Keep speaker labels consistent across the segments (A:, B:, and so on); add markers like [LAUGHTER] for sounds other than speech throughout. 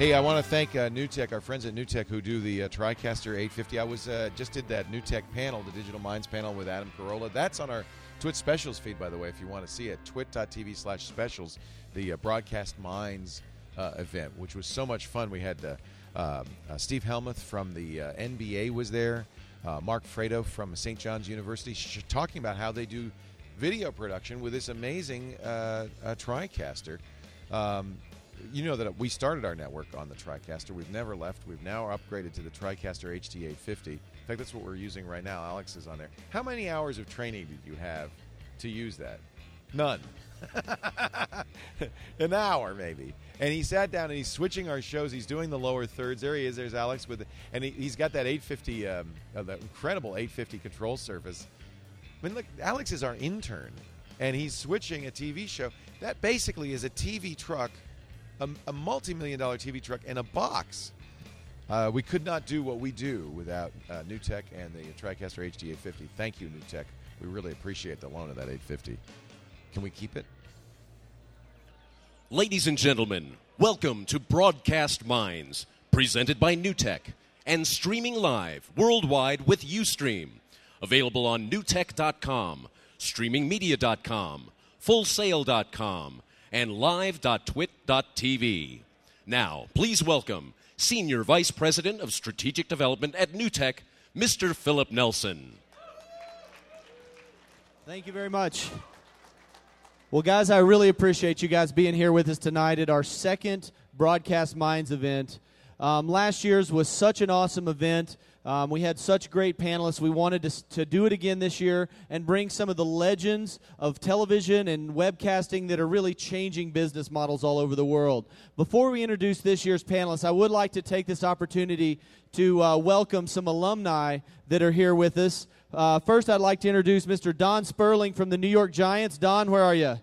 A: Hey, I want to thank uh, NewTek, our friends at NewTek who do the uh, TriCaster 850. I was uh, just did that NewTek panel, the Digital Minds panel with Adam Carolla. That's on our Twit Specials feed, by the way, if you want to see it. Twit.tv slash specials, the uh, Broadcast Minds uh, event, which was so much fun. We had uh, um, uh, Steve Hellmuth from the NBA was there, Mark Fratto from St. John's University, sh- talking about how they do video production with this amazing TriCaster. Um, you know that we started our network on the TriCaster. We've never left. We've now upgraded to the TriCaster HD850. In fact, that's what we're using right now. Alex is on there. How many hours of training did you have to use that? None. [LAUGHS] An hour, maybe. And he sat down and he's switching our shows. He's doing the lower thirds. There he is. There's Alex with, and he, has got that 850, um, uh, the incredible 850 control surface. I mean, look, Alex is our intern, and he's switching a TV show. That basically is a TV truck, a, a multi-million dollar TV truck, and a box. Uh, we could not do what we do without uh, NewTek and the TriCaster HD850. Thank you, NewTek. We really appreciate the loan of that 850. Can we keep it?
B: Ladies and gentlemen, welcome to Broadcast Minds, presented by NewTek and streaming live worldwide with Ustream. Available on newtek.com, streamingmedia.com, fullsail.com, and live.twit.tv. Now, please welcome Senior Vice President of Strategic Development at NewTek, Mr. Philip Nelson.
C: Thank you very much. Well, guys, I really appreciate you guys being here with us tonight at our second Broadcast Minds event. Um, last year's was such an awesome event. Um, we had such great panelists. We wanted to, to do it again this year and bring some of the legends of television and webcasting that are really changing business models all over the world. Before we introduce this year's panelists, I would like to take this opportunity to uh, welcome some alumni that are here with us. Uh, first, I'd like to introduce Mr. Don Sperling from the New York Giants. Don, where are you?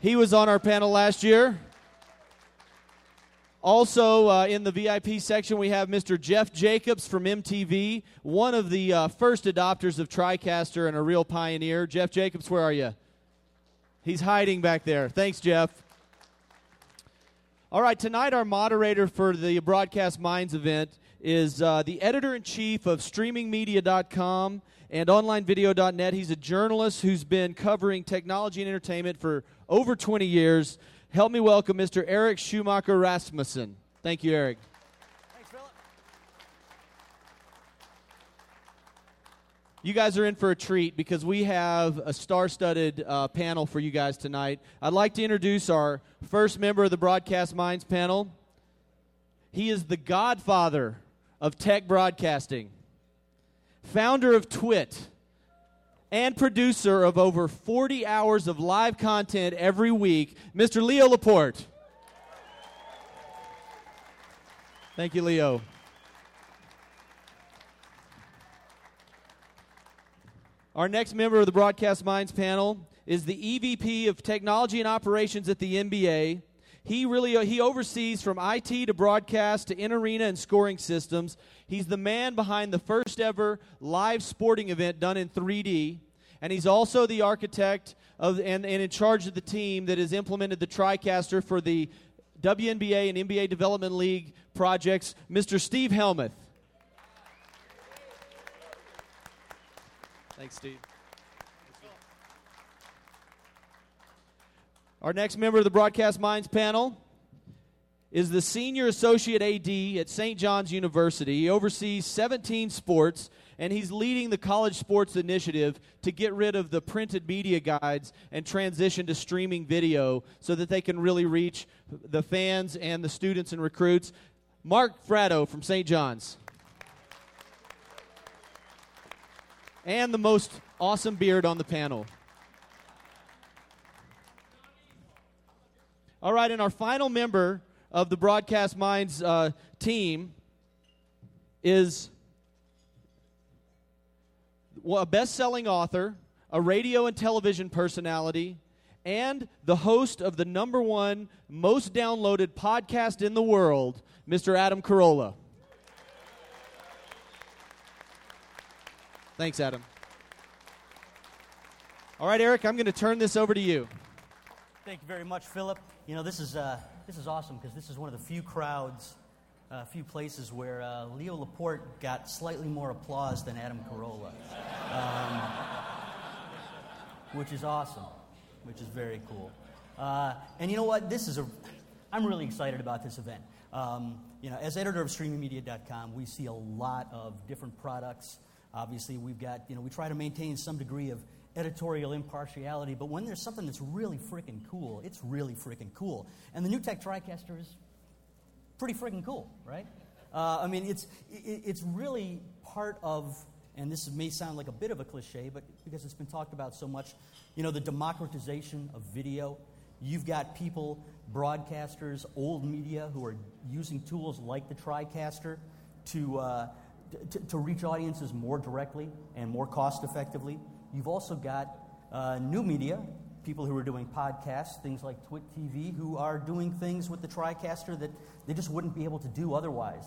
C: He was on our panel last year. Also, uh, in the VIP section, we have Mr. Jeff Jacobs from MTV, one of the uh, first adopters of TriCaster and a real pioneer. Jeff Jacobs, where are you? He's hiding back there. Thanks, Jeff. All right, tonight our moderator for the Broadcast Minds event is uh, the editor in chief of streamingmedia.com and onlinevideo.net. He's a journalist who's been covering technology and entertainment for over 20 years. Help me welcome Mr. Eric Schumacher Rasmussen. Thank you, Eric.
D: Thanks, Philip.
C: You guys are in for a treat because we have a star studded uh, panel for you guys tonight. I'd like to introduce our first member of the Broadcast Minds panel. He is the godfather of tech broadcasting, founder of Twit, and producer of over 40 hours of live content every week, Mr. Leo Laporte. Thank you, Leo. Our next member of the Broadcast Minds panel is the EVP of Technology and Operations at the NBA. He really uh, he oversees from IT to broadcast to in arena and scoring systems. He's the man behind the first ever live sporting event done in 3D, and he's also the architect of and, and in charge of the team that has implemented the TriCaster for the WNBA and NBA Development League projects, Mr. Steve Hellmuth. Thanks, Steve. Our next member of the Broadcast Minds panel is the Senior Associate AD at St. John's University. He oversees 17 sports, and he's leading the College Sports Initiative to get rid of the printed media guides and transition to streaming video so that they can really reach the fans and the students and recruits. Mark Fratto from St. John's. And the most awesome beard on the panel. All right, and our final member of the Broadcast Minds uh, team is a best selling author, a radio and television personality, and the host of the number one most downloaded podcast in the world, Mr. Adam Carolla. Thanks, Adam. All right, Eric, I'm going to turn this over to you.
D: Thank you very much, Philip. You know, this is uh, this is awesome because this is one of the few crowds, a uh, few places where uh, Leo Laporte got slightly more applause than Adam Carolla, um, which is awesome, which is very cool. Uh, and you know what? This is a. I'm really excited about this event. Um, you know, as editor of StreamingMedia.com, we see a lot of different products. Obviously, we've got, you know, we try to maintain some degree of editorial impartiality, but when there's something that's really freaking cool, it's really freaking cool. And the NewTek TriCaster is pretty freaking cool, right? Uh, I mean, it's, it, it's really part of, and this may sound like a bit of a cliche, but because it's been talked about so much, you know, the democratization of video. You've got people, broadcasters, old media, who are using tools like the TriCaster to, uh, to, to reach audiences more directly and more cost effectively. You've also got uh, new media, people who are doing podcasts, things like Twit TV, who are doing things with the TriCaster that they just wouldn't be able to do otherwise.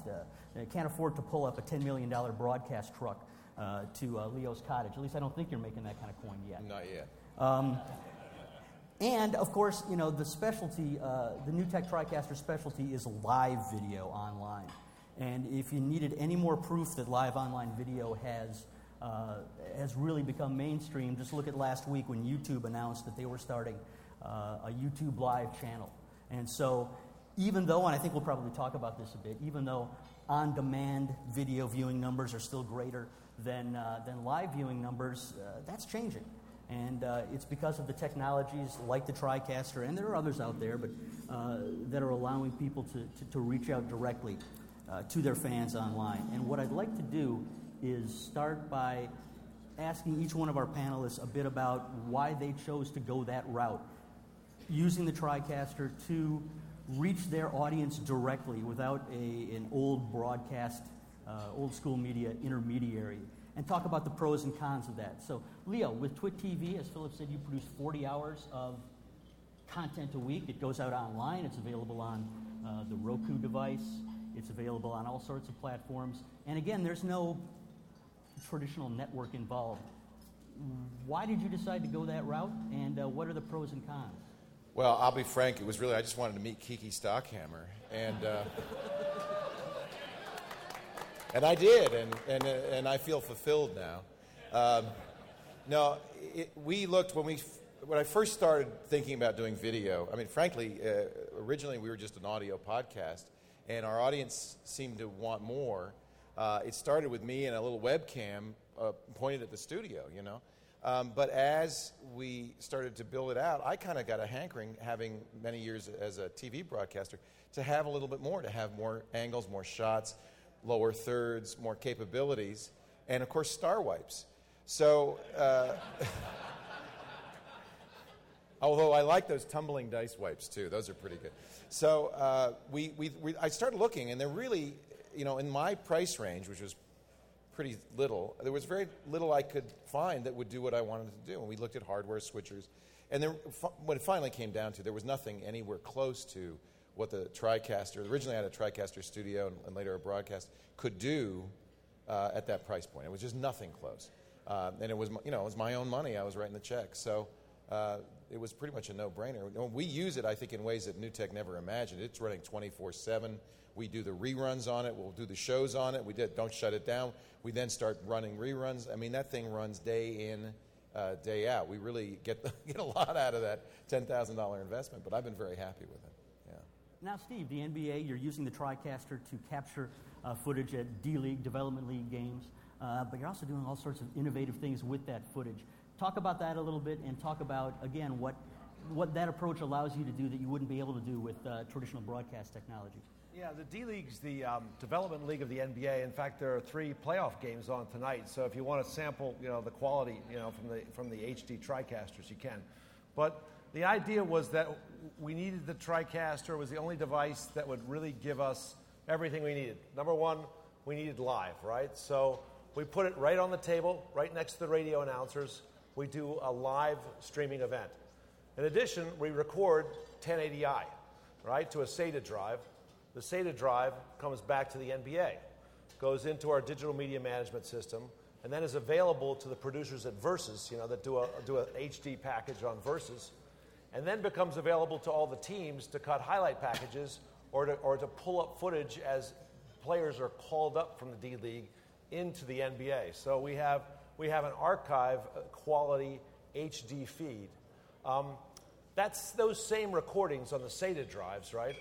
D: they can't afford to pull up a $10 million broadcast truck uh, to uh, Leo's cottage. At least I don't think you're making that kind of coin yet.
A: Not yet.
D: Um, and of course, you know, the specialty, uh, the NewTek TriCaster specialty is live video online. And if you needed any more proof that live online video has uh, has really become mainstream. Just look at last week when YouTube announced that they were starting uh, a YouTube Live channel. And so, even though, and I think we'll probably talk about this a bit, even though on demand video viewing numbers are still greater than, uh, than live viewing numbers, uh, that's changing. And uh, it's because of the technologies like the TriCaster, and there are others out there, but uh, that are allowing people to, to, to reach out directly to their fans online. And what I'd like to do is start by asking each one of our panelists a bit about why they chose to go that route, using the TriCaster to reach their audience directly without a, an old broadcast, uh, old school media intermediary, and talk about the pros and cons of that. So, Leo, with Twit TV, as Philip said, you produce 40 hours of content a week. It goes out online, it's available on uh, the Roku device, it's available on all sorts of platforms. And again, there's no traditional network involved. Why did you decide to go that route, and uh, what are the pros and cons?
A: Well, I'll be frank. It was really I just wanted to meet Kiki Stockhammer, and uh, and I did, and and uh, and I feel fulfilled now. Um, no, it, we looked when we when I first started thinking about doing video. I mean, frankly, uh, originally we were just an audio podcast, and our audience seemed to want more. Uh, it started with me and a little webcam uh, pointed at the studio, you know. Um, but as we started to build it out, I kind of got a hankering, having many years as a TV broadcaster, to have a little bit more, to have more angles, more shots, lower thirds, more capabilities, and of course, star wipes. So, uh, [LAUGHS] although I like those tumbling dice wipes too, those are pretty good. So, uh, we, we, we, I started looking, and they're really you know, in my price range, which was pretty little, there was very little I could find that would do what I wanted to do. And we looked at hardware switchers. And then when it finally came down to, there was nothing anywhere close to what the TriCaster, originally I had a TriCaster studio and, and later a broadcast, could do uh, at that price point. It was just nothing close. Uh, and it was, you know, it was my own money. I was writing the check. So uh, it was pretty much a no-brainer. We use it, I think, in ways that NewTek never imagined. It's running 24/7. We do the reruns on it. We'll do the shows on it. We did don't shut it down. We then start running reruns. I mean, that thing runs day in, uh, day out. We really get [LAUGHS] get a lot out of that ten thousand dollar investment. But I've been very happy with it. Yeah.
D: Now, Steve, the NBA, you're using the TriCaster to capture uh, footage at D League, Development League games, uh, but you're also doing all sorts of innovative things with that footage. Talk about that a little bit, and talk about again what what that approach allows you to do that you wouldn't be able to do with uh, traditional broadcast technology.
E: Yeah, the D League's the um, development league of the NBA. In fact, there are three playoff games on tonight. So if you want to sample, you know, the quality, you know, from the from the HD TriCasters, you can. But the idea was that we needed the TriCaster. was the only device that would really give us everything we needed. Number one, we needed live, right? So we put it right on the table, right next to the radio announcers. We do a live streaming event. In addition, we record 1080i, right, to a SATA drive the SATA drive comes back to the NBA, goes into our digital media management system, and then is available to the producers at Versus, you know, that do a do an HD package on Versus. and then becomes available to all the teams to cut highlight packages or to, or to pull up footage as players are called up from the D League into the NBA. So we have, we have an archive uh, quality HD feed. Um, that's those same recordings on the SATA drives, right,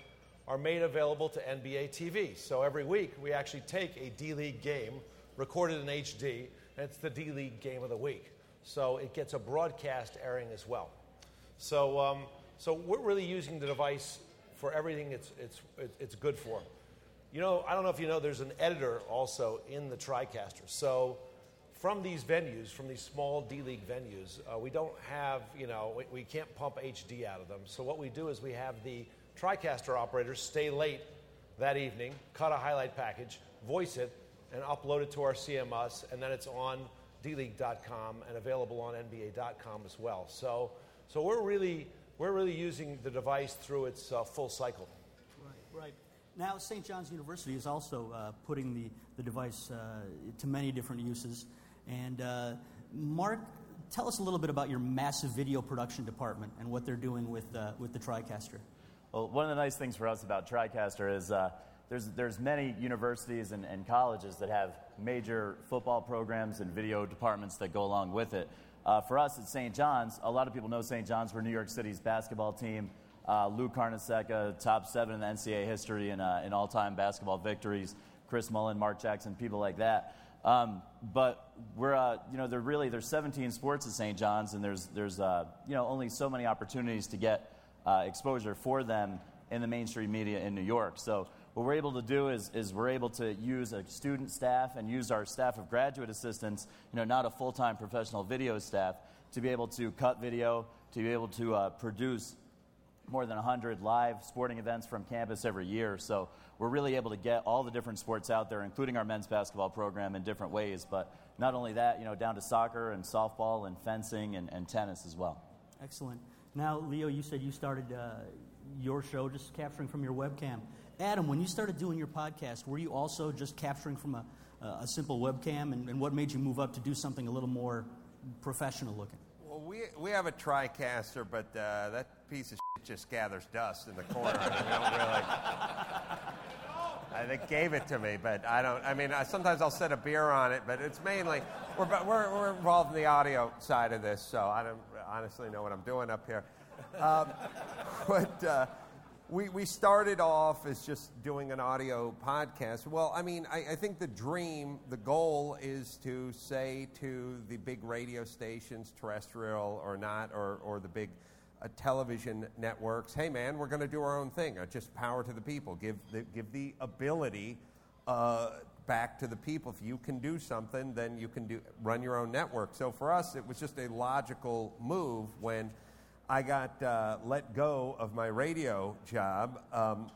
E: are made available to NBA TV. So every week we actually take a D League game recorded in HD, and it's the D League game of the week. So it gets a broadcast airing as well. So, um, so we're really using the device for everything it's, it's, it's good for. You know, I don't know if you know, there's an editor also in the TriCaster. So from these venues, from these small D League venues, uh, we don't have, you know, we, we, can't pump HD out of them. So what we do is we have the TriCaster operators stay late that evening, cut a highlight package, voice it, and upload it to our CMS, and then it's on dleague.com and available on nba.com as well. So, so we're really we're really using the device through its uh, full cycle.
D: Right, right. Now, St. John's University is also uh, putting the, the device uh, to many different uses. And uh, Mark, tell us a little bit about your massive video production department and what they're doing with, uh, with the TriCaster.
F: Well, one of the nice things for us about TriCaster is uh, there's, there's many universities and, and colleges that have major football programs and video departments that go along with it. Uh, for us at St. John's, a lot of people know St. John's. We're New York City's basketball team. Uh, Lou Carnesecca, top seven in the NCAA history in, uh, in all time basketball victories. Chris Mullin, Mark Jackson, people like that. Um, but we're, uh, you know, there really there's 17 sports at St. John's, and there's there's uh, you know only so many opportunities to get uh, exposure for them in the mainstream media in New York. So what we're able to do is, is we're able to use a student staff and use our staff of graduate assistants, you know, not a full-time professional video staff, to be able to cut video, to be able to uh, produce more than 100 live sporting events from campus every year. So we're really able to get all the different sports out there, including our men's basketball program in different ways. But not only that, you know, down to soccer and softball and fencing and, and tennis as well.
D: Excellent. Now, Leo, you said you started uh, your show just capturing from your webcam. Adam, when you started doing your podcast, were you also just capturing from a, a simple webcam? And, and, what made you move up to do something a little more professional looking?
G: Well, we, we have a TriCaster, but uh, that piece of shit just gathers dust in the corner. Mean, don't really. I, they gave it to me, but I don't. I mean, I, sometimes I'll set a beer on it, but it's mainly we're, we're, we're involved in the audio side of this, so I don't honestly know what I'm doing up here. Um, [LAUGHS] but uh, we, we started off as just doing an audio podcast. Well, I mean, I, I, think the dream, the goal is to say to the big radio stations, terrestrial or not, or, or the big uh, television networks, hey man, we're going to do our own thing. Uh, just power to the people. Give the, give the ability uh, back to the people. If you can do something, then you can do, run your own network. So for us, it was just a logical move when I got uh, let go of my radio job, um,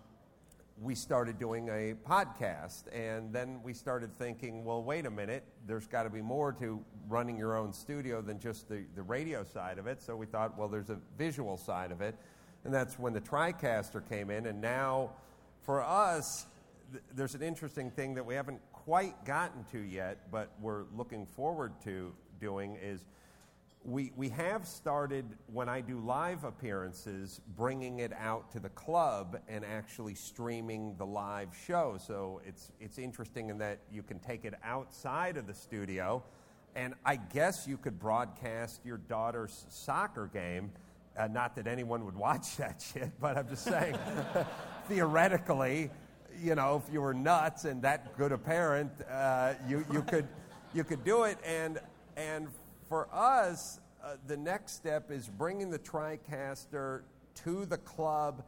G: we started doing a podcast. And then we started thinking, well, wait a minute, there's got to be more to running your own studio than just the, the radio side of it. So we thought, well, there's a visual side of it. And that's when the TriCaster came in. And now, for us, th- there's an interesting thing that we haven't quite gotten to yet, but we're looking forward to doing is we, we have started, when I do live appearances, bringing it out to the club and actually streaming the live show. So it's, it's interesting in that you can take it outside of the studio, and I guess you could broadcast your daughter's soccer game. Uh, not that anyone would [LAUGHS] watch that shit, but I'm just saying, [LAUGHS] theoretically, you know, if you were nuts and that good a parent, uh, you, you, [LAUGHS] could, you could do it. And, and for us, uh, the next step is bringing the TriCaster to the club,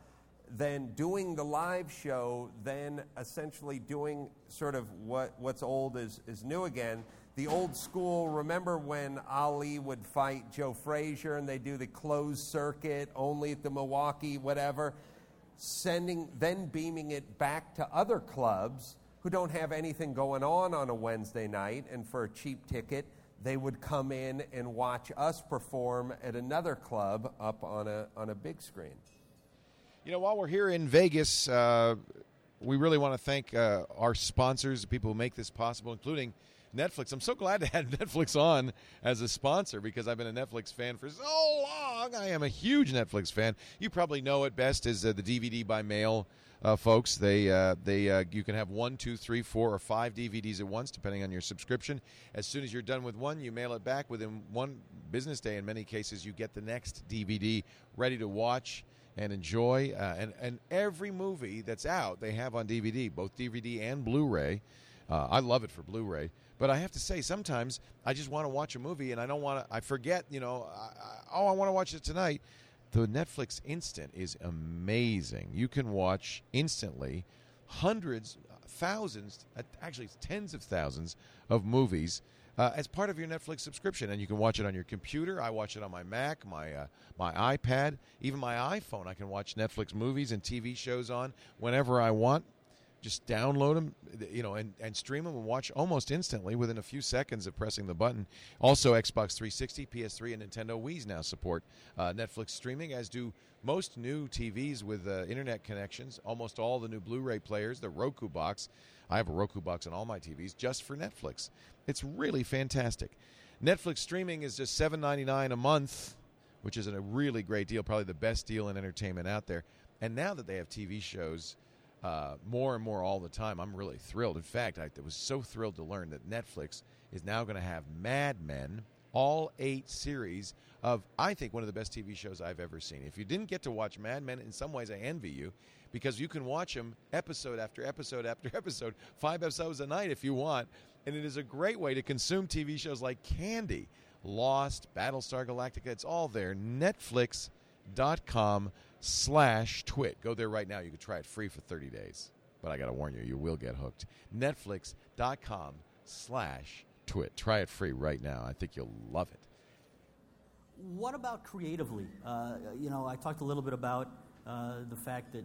G: then doing the live show, then essentially doing sort of what, what's old is, is new again. The old school, remember when Ali would fight Joe Frazier and they do the closed circuit only at the Milwaukee, whatever? Sending, then beaming it back to other clubs who don't have anything going on on a Wednesday night and for a cheap ticket they would come in and watch us perform at another club up on a, on a big screen.
A: You know, while we're here in Vegas, uh, we really want to thank uh, our sponsors, the people who make this possible, including Netflix. I'm so glad to have [LAUGHS] Netflix on as a sponsor because I've been a Netflix fan for so long. I am a huge Netflix fan. You probably know it best as uh, the DVD by mail uh, folks. They uh, they uh, you can have one, two, three, four, or five DVDs at once, depending on your subscription. As soon as you're done with one, you mail it back within one business day. In many cases, you get the next DVD ready to watch and enjoy. Uh, and and every movie that's out, they have on DVD, both DVD and Blu-ray. Uh, I love it for Blu-ray. But I have to say, sometimes I just want to watch a movie and I don't want to. I forget, you know. I, I, oh, I want to watch it tonight the Netflix Instant is amazing. You can watch instantly hundreds, thousands, actually tens of thousands of movies uh, as part of your Netflix subscription, and you can watch it on your computer. I watch it on my Mac, my uh, my iPad, even my iPhone. I can watch Netflix movies and TV shows on whenever I want just download them, you know, and, and stream them and watch almost instantly within a few seconds of pressing the button. Also, Xbox 360, PS3, and Nintendo Wii's now support uh, Netflix streaming, as do most new TVs with uh, internet connections. Almost all the new Blu-ray players, the Roku box. I have a Roku box on all my TVs just for Netflix. It's really fantastic. Netflix streaming is just $7.99 a month, which is a really great deal, probably the best deal in entertainment out there. And now that they have TV shows uh, more and more all the time. I'm really thrilled. In fact, I was so thrilled to learn that Netflix is now going to have Mad Men, all eight series of, I think, one of the best TV shows I've ever seen. If you didn't get to watch Mad Men, in some ways I envy you because you can watch them episode after episode after [LAUGHS] episode, five episodes a night if you want. And it is a great way to consume TV shows like candy. Lost, Battlestar Galactica, it's all there. Netflix.com slash twit. Go there right now. You can try it free for 30 days. But I got to warn you, you will get hooked. Netflix.com slash twit. Try it free right now. I think you'll love it.
D: What about creatively? Uh, you know, I talked a little bit about uh, the fact that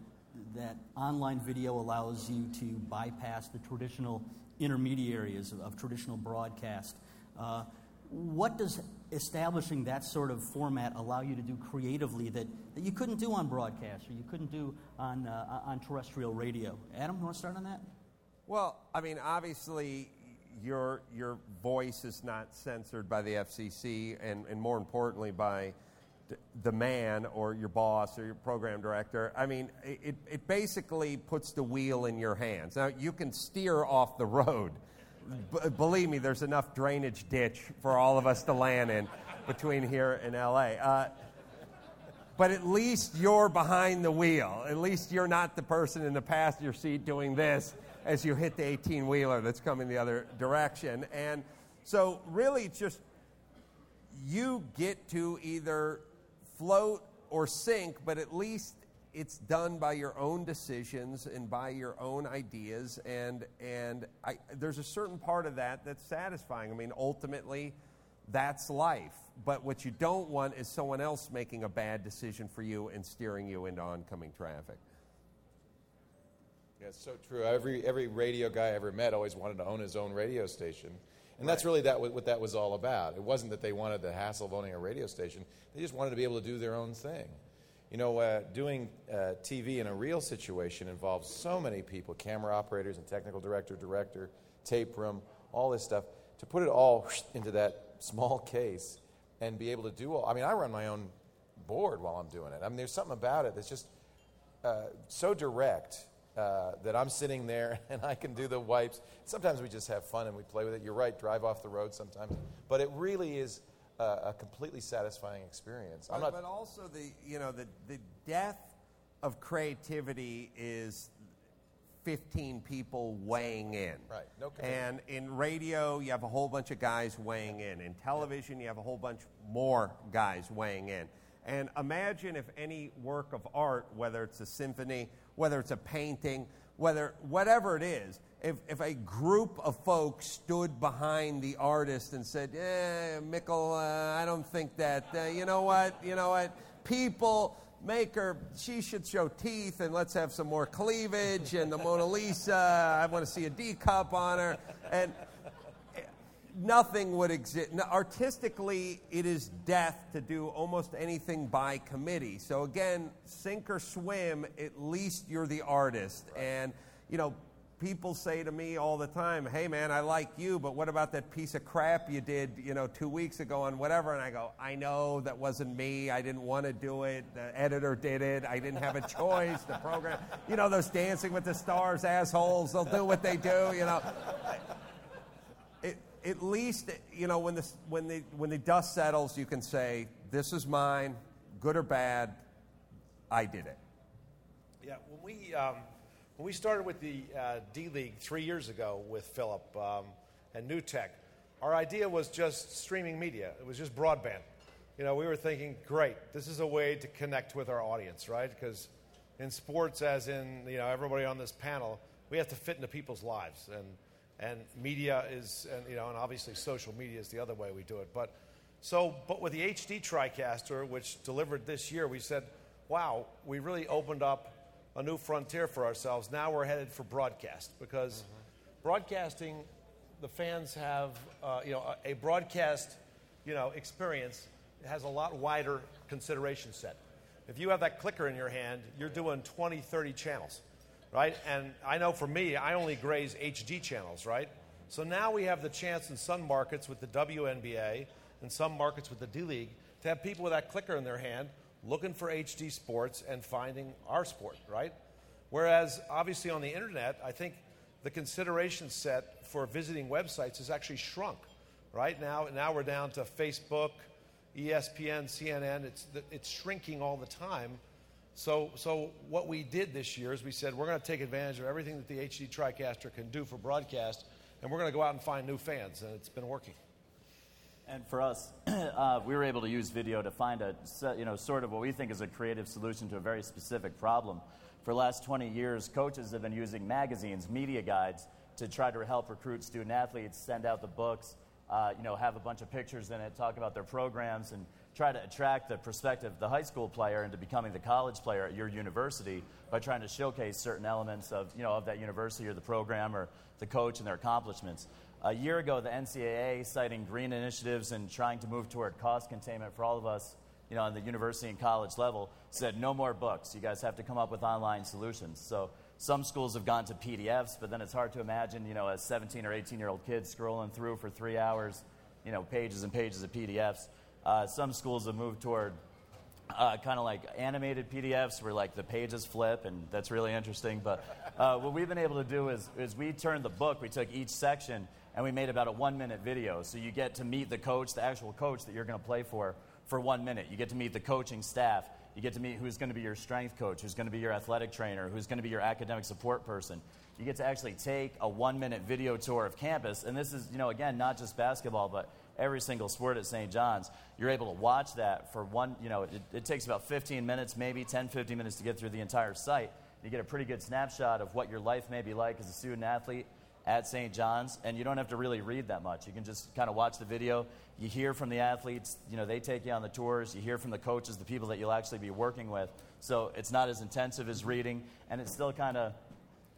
D: that online video allows you to bypass the traditional intermediaries of, of traditional broadcast. Uh, what does establishing that sort of format allow you to do creatively that, that you couldn't do on broadcast or you couldn't do on, uh, on terrestrial radio? Adam, you want to start on that?
G: Well, I mean, obviously, your, your voice is not censored by the FCC, and, and more importantly, by the man or your boss or your program director. I mean, it, it basically puts the wheel in your hands. Now, you can steer off the road b- believe me, there's enough drainage ditch for all of us to land in between here and LA. Uh, but at least you're behind the wheel. At least you're not the person in the passenger seat doing this as you hit the 18 wheeler that's coming the other direction. And so, really, it's just you get to either float or sink, but at least it's done by your own decisions and by your own ideas, and and I, there's a certain part of that that's satisfying. I mean, ultimately, that's life. But what you don't want is someone else making a bad decision for you and steering you into oncoming traffic.
A: Yeah, it's so true. Every every radio guy I ever met always wanted to own his own radio station. And that's really that what that was all about. It wasn't that they wanted the hassle of owning a radio station. They just wanted to be able to do their own thing. You know, uh, doing uh, TV in a real situation involves so many people camera operators and technical director, director, tape room, all this stuff. To put it all [LAUGHS] into that small case and be able to do all, I mean, I run my own board while I'm doing it. I mean, there's something about it that's just uh, so direct uh, that I'm sitting there [LAUGHS] and I can do the wipes. Sometimes we just have fun and we play with it. You're right, drive off the road sometimes. But it really is a, a completely satisfying experience.
G: But, not, but also the you know the the death of creativity is 15 people weighing in.
A: Right. No
G: and in radio, you have a whole bunch of guys weighing in. In television, you have a whole bunch more guys weighing in. And imagine if any work of art, whether it's a symphony, whether it's a painting, whether whatever it is, if, if a group of folks stood behind the artist and said, eh, Mikkel, uh, I don't think that, uh, you know what, you know what, people make her, she should show teeth and let's have some more cleavage and the Mona Lisa, I want to see a D cup on her. And nothing would exist. Artistically, it is death to do almost anything by committee. So again, sink or swim, at least you're the artist. And, you know, people say to me all the time, "Hey, man, I like you, but what about that piece of crap you did, you know, two weeks ago on whatever?" And I go, "I know that wasn't me. I didn't want to do it. The editor did it. I didn't have a choice. The program, you know, those Dancing with the Stars assholes. They'll do what they do. You know." At least, you know, when the when the when the dust settles, you can say, "This is mine, good or bad. I did it."
E: Yeah, when we um, when we started with the uh, D League three years ago with Philip um, and Tech, our idea was just streaming media. It was just broadband. You know, we were thinking, great, this is a way to connect with our audience, right? Because in sports, as in you know everybody on this panel, we have to fit into people's lives, and and media is, and you know, and obviously social media is the other way we do it. But so, but with the HD TriCaster, which delivered this year, we said, wow, we really opened up a new frontier for ourselves. Now we're headed for broadcast because mm-hmm. broadcasting, the fans have uh, you know a, a, broadcast you know experience has a lot wider consideration set. If you have that clicker in your hand, you're doing 20, 30 channels, right? And I know for me, I only graze HD channels, right? So now we have the chance in some markets with the WNBA and some markets with the D League to have people with that clicker in their hand looking for HD sports and finding our sport, right? Whereas, obviously, on the internet, I think the consideration set for visiting websites has actually shrunk, right? Now, now we're down to Facebook, ESPN, CNN. It's, it's shrinking all the time. So, so what we did this year is we said we're going to take advantage of everything that the HD TriCaster can do for broadcast, and we're going to go out and find new fans, and it's been working.
F: And for us, [CLEARS THROAT] uh, we were able to use video to find a, you know, sort of what we think is a creative solution to a very specific problem. For the last 20 years, coaches have been using magazines, media guides, to try to help recruit student athletes, send out the books, uh, you know, have a bunch of pictures in it, talk about their programs, and try to attract the prospective, the high school player into becoming the college player at your university by trying to showcase certain elements of, you know, of that university or the program or the coach and their accomplishments. A year ago, the NCAA, citing green initiatives and trying to move toward cost containment for all of us, you know, on the university and college level, said no more books. You guys have to come up with online solutions. So some schools have gone to PDFs, but then it's hard to imagine, you know, a 17 or 18 year old kid scrolling through for three hours, you know, pages and pages of PDFs. Uh, some schools have moved toward uh, kind of like animated PDFs where like the pages flip, and that's really interesting. But uh, what we've been able to do is, is we turned the book, we took each section, and we made about a one minute video. So you get to meet the coach, the actual coach that you're going to play for, for one minute. You get to meet the coaching staff. You get to meet who's going to be your strength coach, who's going to be your athletic trainer, who's going to be your academic support person. You get to actually take a one minute video tour of campus. And this is, you know, again, not just basketball, but every single sport at St. John's. You're able to watch that for one, you know, it, it takes about 15 minutes, maybe 10, 15 minutes to get through the entire site. You get a pretty good snapshot of what your life may be like as a student athlete at St. John's, and you don't have to really read that much. You can just kind of watch the video. You hear from the athletes, you know, they take you on the tours. You hear from the coaches, the people that you'll actually be working with. So it's not as intensive as reading, and it's still kind of,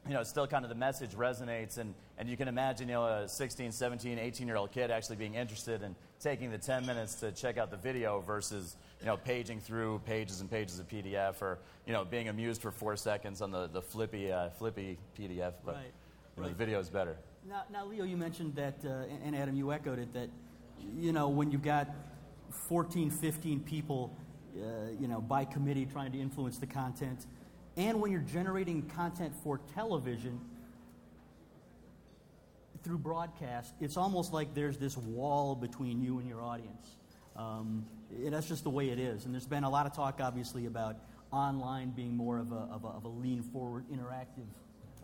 F: you know, still kind of the message resonates. And, and you can imagine, you know, a 16, 17, 18 year old kid actually being interested in taking the 10 minutes to check out the video versus, you know, paging through pages and pages of PDF or, you know, being amused for four seconds on the, the flippy, uh, flippy PDF. But,
D: right.
F: You know, the video is better.
D: Now, now, Leo, you mentioned that, uh, and Adam, you echoed it, that, you know, when you've got 14, 15 people, uh, you know, by committee trying to influence the content, and when you're generating content for television through broadcast, it's almost like there's this wall between you and your audience. Um, that's just the way it is. And there's been a lot of talk, obviously, about online being more of a, of a, of a lean forward, interactive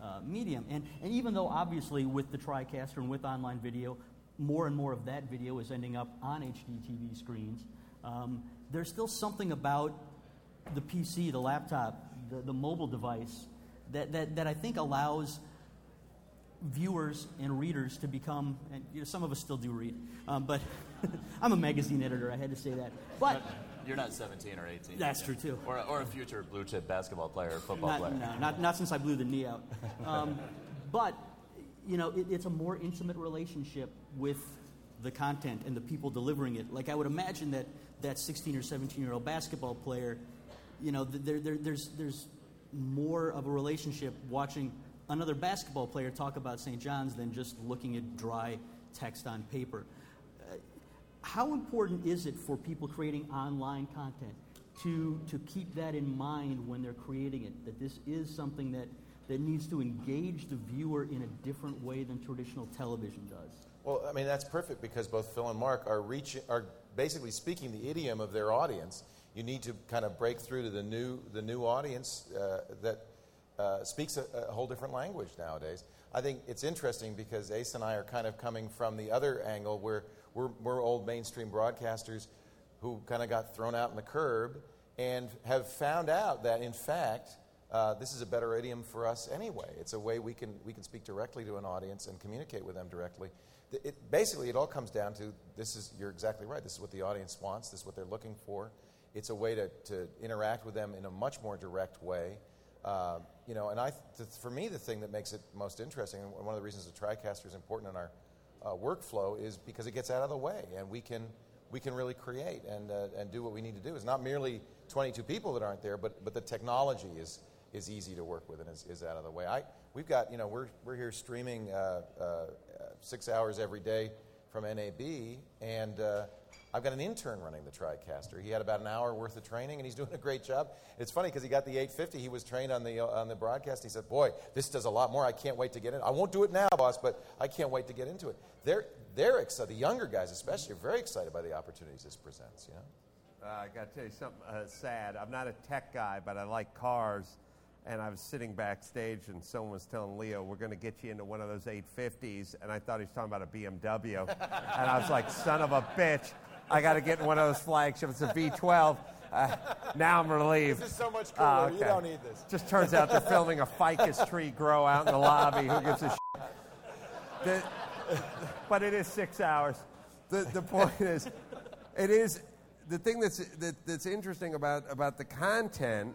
D: uh, medium. And, and even though, obviously, with the TriCaster and with online video, more and more of that video is ending up on HD TV screens, um, there's still something about the PC, the laptop, the, the mobile device that, that, that I think allows viewers and readers to become, and you know, some of us still do read, um, but [LAUGHS] I'm a magazine editor, I had to say that. But
F: you're not 17 or 18.
D: That's true too.
F: Or, or a future blue chip basketball player or football
D: not,
F: player.
D: No, not, not since I blew the knee out. [LAUGHS] Um, but you know, it, it's a more intimate relationship with the content and the people delivering it. Like I would imagine that that 16 or 17 year old basketball player, you know, there, there, there's there's more of a relationship watching another basketball player talk about St. John's than just looking at dry text on paper. Uh, how important is it for people creating online content to, to keep that in mind when they're creating it? That this is something that, that needs to engage the viewer in a different way than traditional television does?
A: Well, I mean, that's perfect because both Phil and Mark are, reaching, are basically speaking the idiom of their audience. You need to kind of break through to the new, the new audience uh, that uh, speaks a, a, whole different language nowadays. I think it's interesting because Ace and I are kind of coming from the other angle where we're, we're old mainstream broadcasters who kind of got thrown out in the curb and have found out that, in fact, uh, this is a better idiom for us anyway. It's a way we can, we can speak directly to an audience and communicate with them directly. It, basically, it all comes down to this is, you're exactly right, this is what the audience wants, this is what they're looking for. It's a way to, to interact with them in a much more direct way. Uh, you know, and I, th- for me, the thing that makes it most interesting, and one of the reasons the TriCaster is important in our uh, workflow, is because it gets out of the way, and we can we can really create and uh, and do what we need to do. It's not merely 22 people that aren't there, but but the technology is is easy to work with and is, is out of the way. I we've got you know we're we're here streaming uh, uh, six hours every day from NAB, and uh, I've got an intern running the TriCaster. He had about an hour worth of training, and he's [LAUGHS] doing a great job. It's funny because he got the 850. He was trained on the uh, on the broadcast. He said, "Boy, this does a lot more. I can't wait to get in. I won't do it now, boss, but I can't wait to get into it." They're they're excited. The younger guys, especially, are very excited by the opportunities this presents. You know.
G: Uh, I got to tell you something uh, sad. I'm not a tech guy, but I like cars. And I was sitting backstage, and someone was telling Leo, "We're going to get you into one of those 850s." And I thought he was talking about a BMW. [LAUGHS] and I was like, "Son of a bitch!" I got to get in one of those flagships. It's a V12. Uh, now I'm relieved.
A: This is so much cooler.
G: Oh, okay.
A: You don't need this.
G: Just turns out they're filming a ficus tree grow out in the lobby. Who gives a shit? The, but it is six hours. The, the point is, it is the thing that's, that, that's interesting about, about the content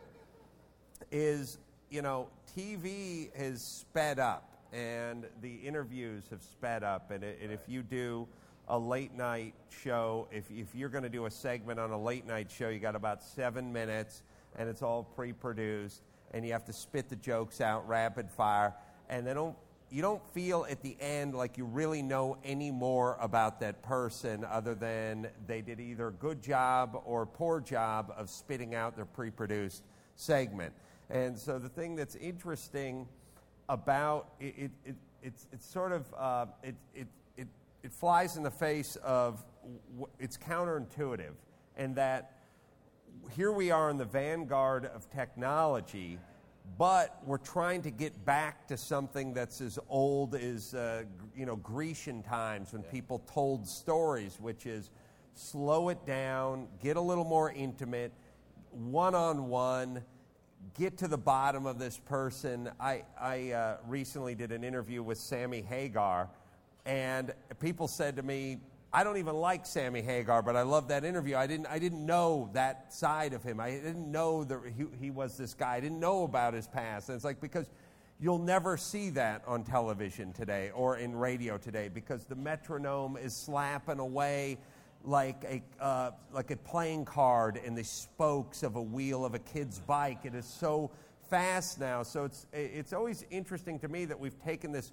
G: is, you know, TV has sped up and the interviews have sped up. And, it, and if you do a late night show, if, if you're going to do a segment on a late night show, you got about seven minutes and it's all pre produced and you have to spit the jokes out rapid fire. And they don't, you don't feel at the end like you really know any more about that person other than they did either a good job or poor job of spitting out their pre produced segment. And so the thing that's interesting about it, it, it it's, it's sort of uh, it, it, it flies in the face of it's counterintuitive, and that here we are in the vanguard of technology, but we're trying to get back to something that's as old as uh, you know Grecian times when yeah. people told stories, which is slow it down, get a little more intimate, one on one get to the bottom of this person. I, I uh, recently did an interview with Sammy Hagar, and people said to me, I don't even like Sammy Hagar, but I love that interview. I didn't, I didn't know that side of him. I didn't know that he, he was this guy. I didn't know about his past. And it's like, because you'll never see that on television today or in radio today because the metronome is slapping away like a, uh, like a playing card in the spokes of a wheel of a kid's bike. It is so fast now. So it's, it's always interesting to me that we've taken this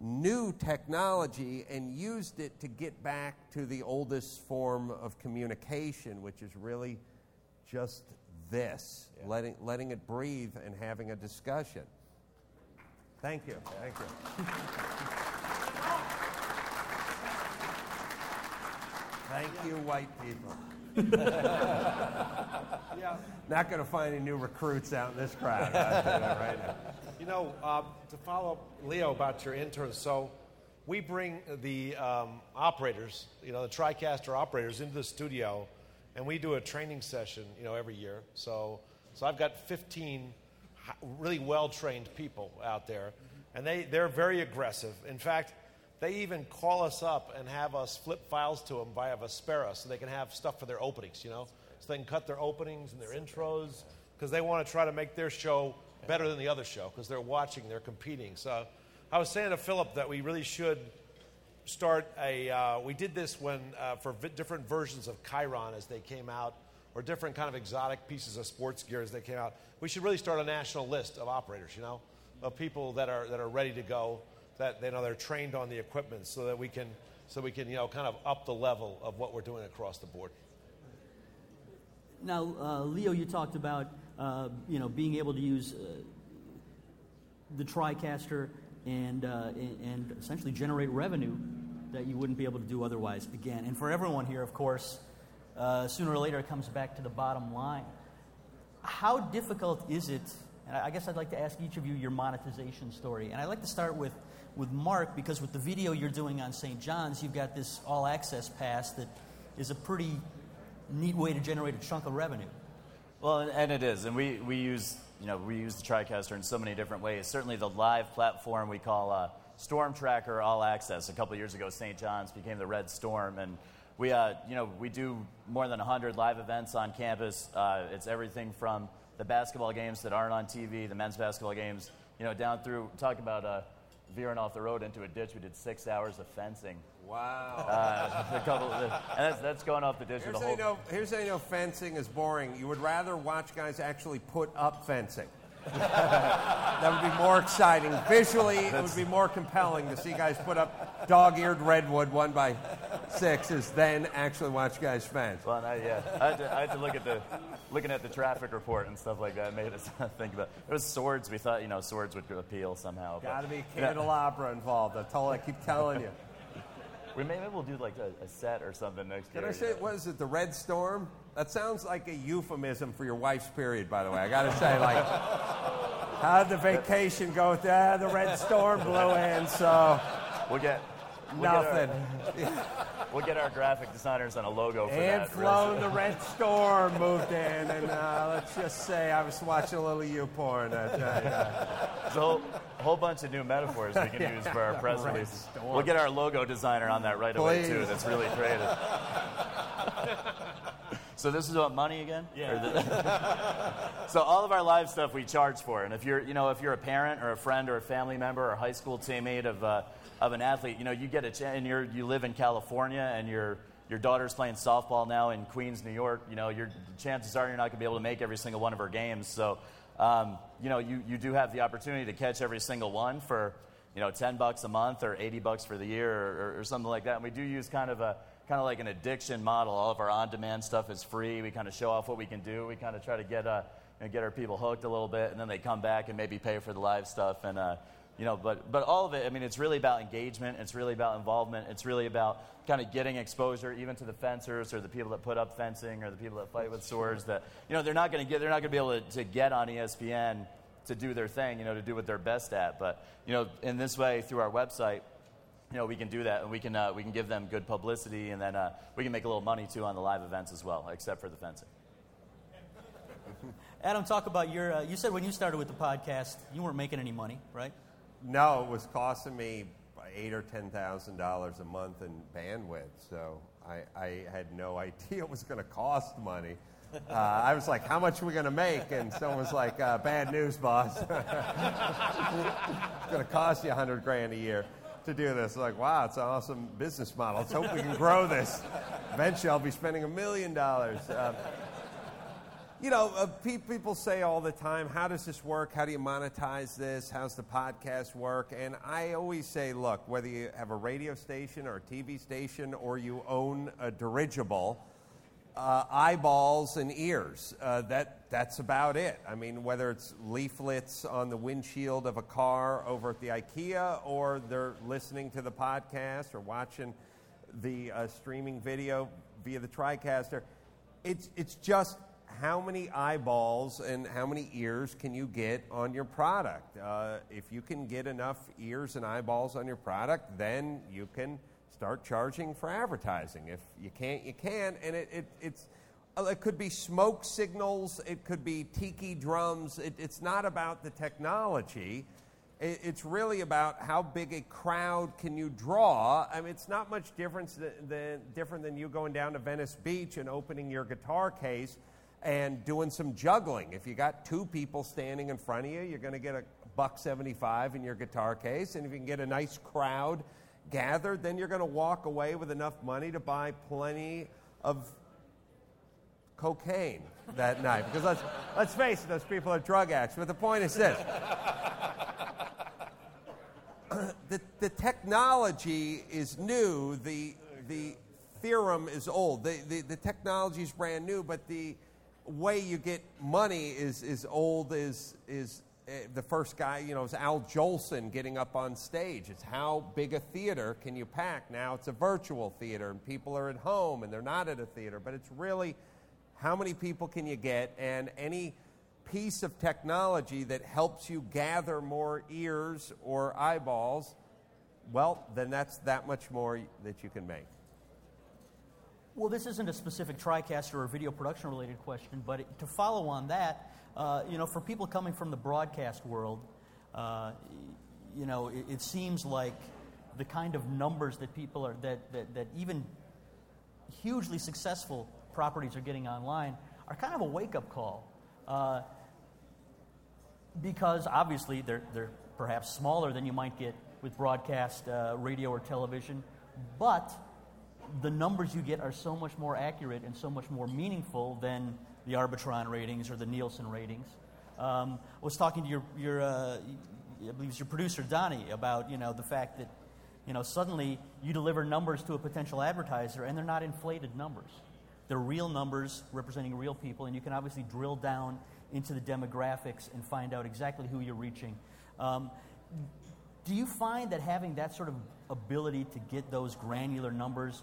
G: new technology and used it to get back to the oldest form of communication, which is really just this yeah. letting, letting it breathe and having a discussion. Thank you. Thank you. Thank you, white people. [LAUGHS] [LAUGHS] yeah. Not going to find any new recruits out in this crowd right now.
E: You know, uh, to follow up, Leo, about your interns, so we bring the um, operators, you know, the TriCaster operators into the studio, and we do a training session, you know, every year. So, so I've got 15 really well-trained people out there, and they, they're very aggressive. In fact, they even call us up and have us flip files to them via Aspera so they can have stuff for their openings, you know? So they can cut their openings and their intros because they want to try to make their show better than the other show because they're watching, they're competing. So I was saying to Philip that we really should start a. Uh, we did this when uh, for v- different versions of Chiron as they came out, or different kind of exotic pieces of sports gear as they came out. We should really start a national list of operators. You know, of people that are that are ready to go, that they know they're trained on the equipment, so that we can so we can you know kind of up the level of what we're doing across the board.
D: Now, uh, Leo, you talked about uh, you know being able to use uh, the TriCaster and, uh, and and essentially generate revenue that you wouldn't be able to do otherwise. Again, and for everyone here, of course, uh, sooner or later it comes back to the bottom line. How difficult is it? And I guess I'd like to ask each of you your monetization story, and I'd like to start with with Mark because with the video you're doing on St. John's, you've got this all access pass that is a pretty neat way to generate a chunk of revenue.
F: Well, and- it is, and we, we use you know we use the TriCaster in so many different ways. Certainly, the live platform we call uh, Storm Tracker All Access. A couple years ago, St. John's became the Red Storm, and we uh, you know we do more than 100 live events on campus. Uh, it's everything from the basketball games that aren't on TV, the men's basketball games, you know, down through talk about uh, veering off the road into a ditch. We did six hours of fencing.
G: Wow.
F: Uh, couple, and that's, that's going off the ditch
G: Here's
F: with
G: how,
F: the whole.
G: know, here's how you know fencing is boring. You would rather watch guys actually put up fencing. [LAUGHS] that would be more exciting. Visually, it would be more compelling to see guys put up dog-eared redwood one by sixes than actually watch guys fence.
F: Well, I, yeah, I had, to, I had to look at the looking at the traffic report and stuff like that. Made us [LAUGHS] think about. It was swords. We thought you know swords would appeal somehow. but-
G: Got to be candelabra involved. I told. I keep telling you.
F: We maybe we'll do like a, a set or something next
G: Can
F: year.
G: I say, what is it, the Red Storm? That sounds like a euphemism for your wife's period, by the way. I got to say, like, [LAUGHS] how'd the vacation go? With that? The Red Storm blew in, so
F: We'll get we'll get our-
G: nothing. [LAUGHS]
F: We'll get our graphic designers on a logo for
G: And
F: that.
G: flown, the Red Storm moved in, and uh, let's just say I was watching a little you porn. Tell ya.
F: There's a whole, bunch of new metaphors we can use for our press
G: storm.
F: We'll get our logo designer on that right away too. That's really creative. [LAUGHS] so this is about money again? Yeah. [LAUGHS] so all of our live stuff we charge for, and if you're, you know, if you're a parent or a friend or a family member or a high school teammate of, uh, of an athlete, you know, you get a chance, and you're, you live in California, and your your daughter's playing softball now in Queens, New York. You know, your chances are you're not going to be able to make every single one of her games. So, um, you know, you, you do have the opportunity to catch every single one for, you know, 10 bucks a month or 80 bucks for the year or, or, or something like that. And we do use kind of a kind of like an addiction model. All of our on-demand stuff is free. We kind of show off what we can do. We kind of try to get uh, get our people hooked a little bit, and then they come back and maybe pay for the live stuff. And uh, you know, but but all of it. I mean, it's really about engagement. It's really about involvement. It's really about kind of getting exposure, even to the fencers or the people that put up fencing or the people that fight with swords. That you know, they're not going to get. They're not going to be able to, to get on ESPN to do their thing. You know, to do what they're best at. But you know, in this way, through our website, you know, we can do that, and we can uh, we can give them good publicity, and then uh, we can make a little money too on the live events as well, except for the fencing.
D: Adam, talk about your. Uh, you said when you started with the podcast, you weren't making any money, right?
G: No, it was costing me eight or ten thousand dollars a month in bandwidth. So I, I had no [LAUGHS] idea it was going to cost money. Uh, I was like, "How much are we going to make?" And someone was like, uh, "Bad news, boss. [LAUGHS] it's going to cost you a hundred grand a year to do this." Like, wow, it's an awesome business model. Let's hope we can grow this. Eventually, I'll be spending a million dollars. Um, you know, uh, pe- people say all the time, how does this work? How do you monetize this? How's the podcast work? And I always say, look, whether you have a radio station or a TV station or you own a dirigible, uh, eyeballs and ears. Uh, that, that's about it. I mean, whether it's leaflets on the windshield of a car over at the IKEA or they're listening to the podcast or watching the uh, streaming video via the TriCaster, it's, it's just how many eyeballs and how many ears can you get on your product? Uh, if you can get enough ears and eyeballs on your product, then you can start charging for advertising. If you can't, you can't. And it, it, it's, uh, it could be smoke signals, it could be tiki drums. It, it's not about the technology. It, it's really about how big a crowd can you draw. I mean, it's not much difference than, than, different than you going down to Venice Beach and opening your guitar case and doing some juggling. If you got two people standing in front of you, you're going to get a buck 75 in your guitar case. And if you can get a nice crowd gathered, then you're going to walk away with enough money to buy plenty of cocaine that night. Because let's, let's face it, those people are drug addicts. But the point is this [COUGHS] the, the technology is new. The, the theorem is old. The, the, the technology is brand new, but the way you get money is, is old is, is uh, the first guy, you know, is Al Jolson getting up on stage. It's how big a theater can you pack? Now it's a virtual theater and people are at home and they're not at a theater, but it's really how many people can you get and any piece of technology that helps you gather more ears or eyeballs, well, then that's that much more that you can make.
D: Well, this isn't a specific TriCaster or video production related question, but it, to follow on that, uh, you know, for people coming from the broadcast world, uh, you know, it, it, seems like the kind of numbers that people are, that, that, that even hugely successful properties are getting online are kind of a wake up call. Uh, because obviously they're, they're perhaps smaller than you might get with broadcast uh, radio or television, but the numbers you get are so much more accurate and so much more meaningful than the Arbitron ratings or the Nielsen ratings. Um, I was talking to your, your uh, I believe it's your producer Donnie about you know the fact that you know suddenly you deliver numbers to a potential advertiser and they're not inflated numbers. They're real numbers representing real people, and you can obviously drill down into the demographics and find out exactly who you're reaching. Um, do you find that having that sort of ability to get those granular numbers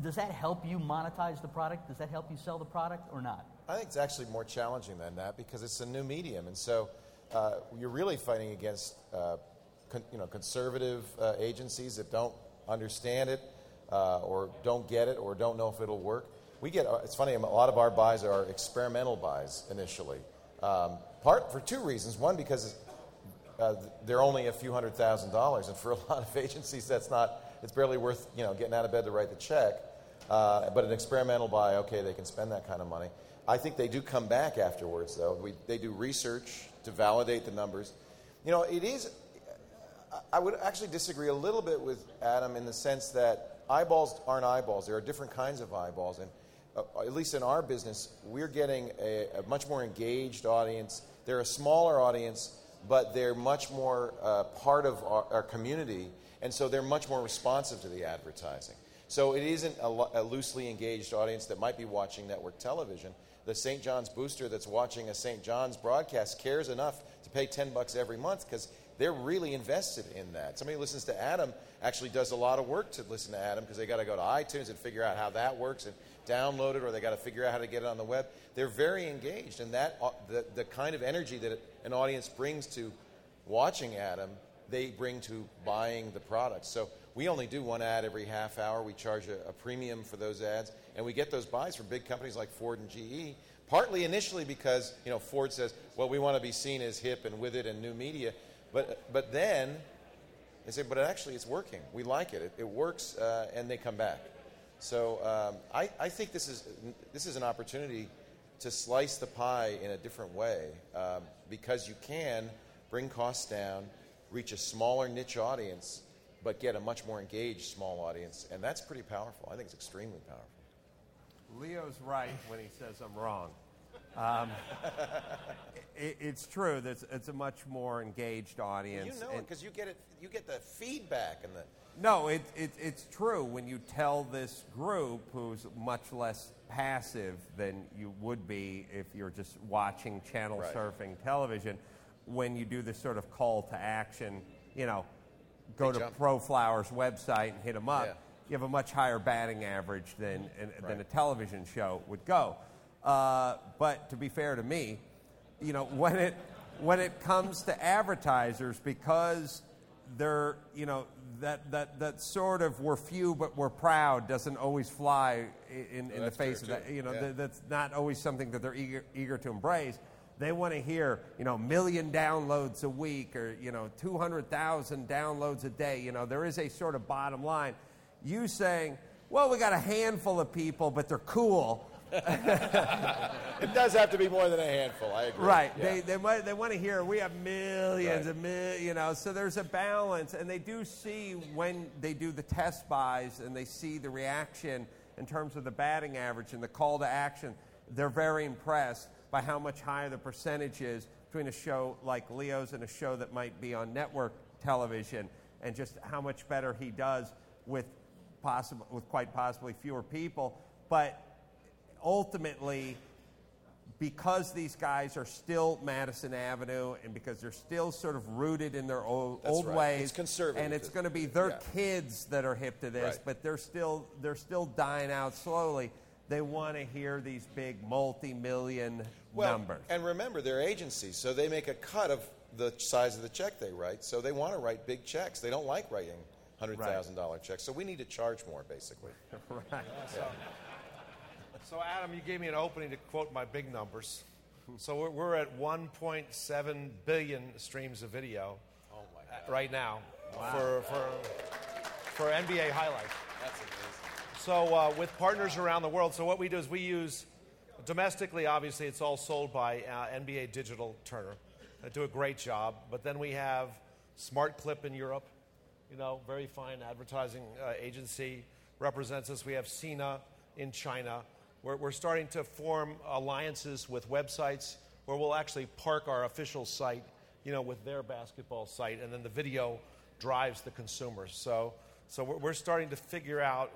D: does that help you monetize the product? Does that help you sell the product or not?
A: I think it's actually more challenging than that because it's a new medium, and so uh, you're really fighting against uh, con- you know conservative uh, agencies that don't understand it uh, or don't get it or don't know if it'll work. We get uh, it's funny a lot of our buys are experimental buys initially, um, part for two reasons. One because uh, they're only a few hundred thousand dollars, and for a lot of [LAUGHS] agencies that's not it's barely worth you know getting out of bed to write the check. Uh, but an experimental buy, okay, they can spend that kind of money. I think they do come back afterwards, though. We, they do research to validate the numbers. You know, it is. I would actually disagree a little bit with Adam in the sense that eyeballs aren't eyeballs. There are different kinds of eyeballs, and uh, at least in our business, we're getting a, a, much more engaged audience. They're a smaller audience, but they're much more uh, part of our, our community and so they're much more responsive to the advertising. So it isn't a, a loosely engaged audience that might be watching network television. The St. John's booster that's watching a St. John's broadcast cares enough to pay 10 bucks every month because they're really invested in that. Somebody who listens to Adam actually does a lot of work to listen to Adam because they got to go to iTunes and figure out how that works and download it, or they got to figure out how to get it on the web. They're very engaged, and that uh, the, the kind of energy that an audience brings to watching Adam they bring to buying the product. So we only do one ad every half hour. We charge a, a, premium for those ads, and we get those buys from big companies like Ford and GE. Partly initially because you know Ford says, "Well, we want to be seen as hip and with it and new media," but but then they say, "But actually, it's working. We like it. It, it works," uh, and they come back. So um, I, I think this is this is an opportunity to slice the pie in a different way um, because you can bring costs down reach a smaller niche audience, but get a much more engaged small audience. And that's pretty powerful. I think it's extremely powerful.
G: Leo's right when he says I'm wrong. Um, [LAUGHS] it, it's true. That it's a much more engaged audience.
A: You know it because you get it. You get the feedback and the.
G: No, it, it, it's true when you tell this group who's much less passive than you would be if you're just watching channel right. surfing television when you do this sort of call to action, you know, go to ProFlowers website and hit them up, yeah. you have a much higher batting average than, right. than a television show would go. Uh, but to be fair to me, you know, when it, when it comes to advertisers, because they're, you know, that, that, that sort of we're few but we're proud doesn't always fly in, in well, the face of that. You know, yeah. that's not always something that they're eager, eager to embrace. They want to hear, you know, million downloads a week or, you know, 200,000 downloads a day. You know, there is a sort of bottom line. You saying, well, we got a handful of people, but they're cool. [LAUGHS]
A: it does have to be more than a handful. I agree.
G: Right. Yeah. They, they, might, they want to hear we have millions right. mil, you know, so there's a balance. And they do see when they do the test buys and they see the reaction in terms of the batting average and the call to action, they're very impressed by how much higher the percentage is between a show like Leo's and a show that might be on network television. and just how much better he does with possible with quite possibly fewer people. But ultimately, because these guys are still Madison Avenue and because they're still sort of rooted in their old, old
A: right.
G: ways,
A: It's conservative.
G: and it's going to be their
A: Yeah.
G: kids that are hip to this,
A: Right.
G: but they're still they're still dying out slowly. They want to hear these big multi-million
A: well,
G: numbers.
A: And remember, they're agencies, so they make a cut of the size of the check they write. So they want to write big checks. They don't like writing hundred thousand dollar checks. So we need to charge more, basically. [LAUGHS]
G: right.
E: So, Adam, you gave me an opening to quote my big numbers. So we're, we're at 1.7 billion streams of video
A: Oh my
E: right now for, for, for NBA highlights. So uh, with partners around the world, so what we do is we use domestically. Obviously, it's all sold by uh, NBA Digital Turner. They do a great job. But then we have Smart Clip in Europe. You know, very fine advertising uh, agency represents us. We have Sina in China. We're, we're starting to form alliances with websites where we'll actually park our official site, you know, with their basketball site, and then the video drives the consumers. So, so we're, we're starting to figure out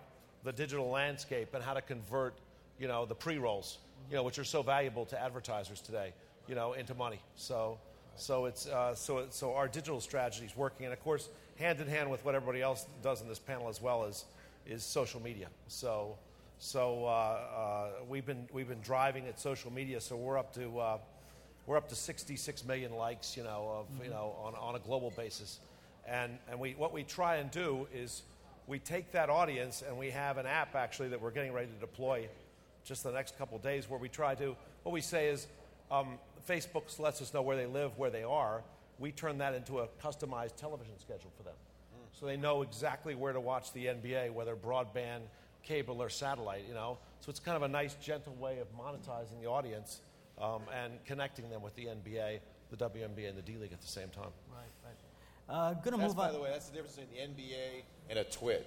E: the digital landscape and how to convert, you know, the pre-rolls, you know, which are so valuable to advertisers today, you know, into money. So, so it's uh, so it- so our digital strategy is working, and of course, hand in hand with what everybody else does in this panel as well is is social media. So, so uh, uh, we've been we've been driving at social media. So we're up to uh, we're up to 66 million likes, you know, of you know on, on a global basis, and and we what we try and do is we take that audience and we have an app actually that we're getting ready to deploy just the next couple days where we try to what we say is um, Facebook lets us know where they live, where they are. We turn that into a customized television schedule for them, so they know exactly where to watch the NBA, whether broadband, cable, or satellite. You know, so it's kind of a nice, gentle way of monetizing the audience um, and connecting them with the NBA, the WNBA, and the D League at the same time.
D: Right. Uh, gonna
A: That's,
D: move
A: by the way, that's the difference between the NBA and a twit.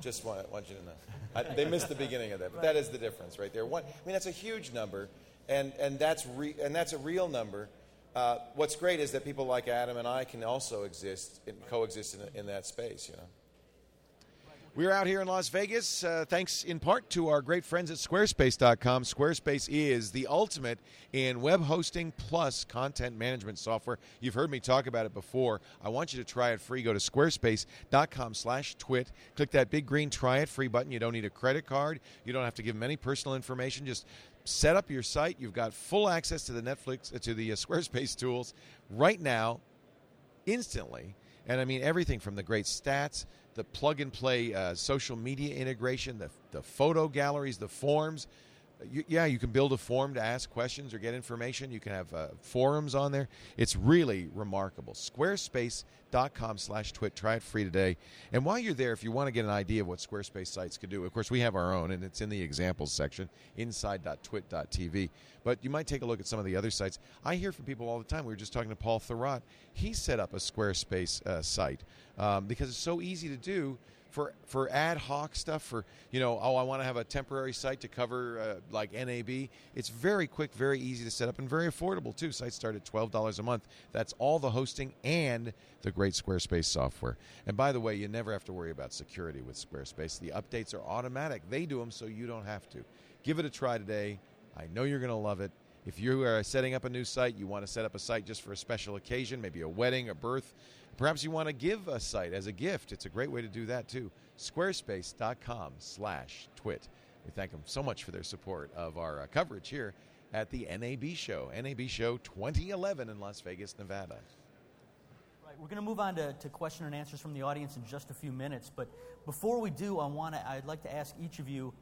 A: Just want, want you to know. I, they missed the beginning of that, but that is the difference right there. One, I mean, that's a huge number, and, and, that's, re, and that's a real number. Uh, what's great is that people like Adam and I can also exist, and coexist in, in that space, you know. We're out here in Las Vegas, uh, thanks in part to our great friends at Squarespace.com. Squarespace is the ultimate in web hosting plus content management software. You've heard me talk about it before. I want you to try it free. Go to squarespace.com slash twit. Click that big green try it free button. You don't need a credit card. You don't have to give them any personal information. Just set up your site. You've got full access to the Netflix, uh, to the uh, Squarespace tools right now instantly. And I mean everything from the great stats, the plug and play uh, social media integration, the, the photo galleries, the forms. You, yeah, you can build a form to ask questions or get information. You can have uh, forums on there. It's really remarkable. Squarespace.com slash twit. Try it free today. And while you're there, if you want to get an idea of what Squarespace sites could do, of course, we have our own, and it's in the examples section, inside.twit.tv. But you might take a look at some of the other sites. I hear from people all the time. We were just talking to Paul Thurrott. He set up a Squarespace uh, site um, because it's so easy to do for for ad hoc stuff for you know oh I want to have a temporary site to cover uh, like NAB it's very quick very easy to set up and very affordable too. Sites start at $12 a month. That's all the hosting and the great Squarespace software. And by the way you never have to worry about security with Squarespace. The updates are automatic. They do them so you don't have to. Give it a try today. I know you're going to love it. If you are setting up a new site you want to set up a site just for a special occasion maybe a wedding a birth Perhaps you want to give a site as a gift. It's a great way to do that too. Squarespace.com slash twit. We thank them so much for their support of our uh, coverage here at the NAB Show. NAB Show 2011 in Las Vegas, Nevada.
D: Right, we're going to move on to, to question and answers from the audience in just a few minutes. But before we do, I want to. I'd like to ask each of you,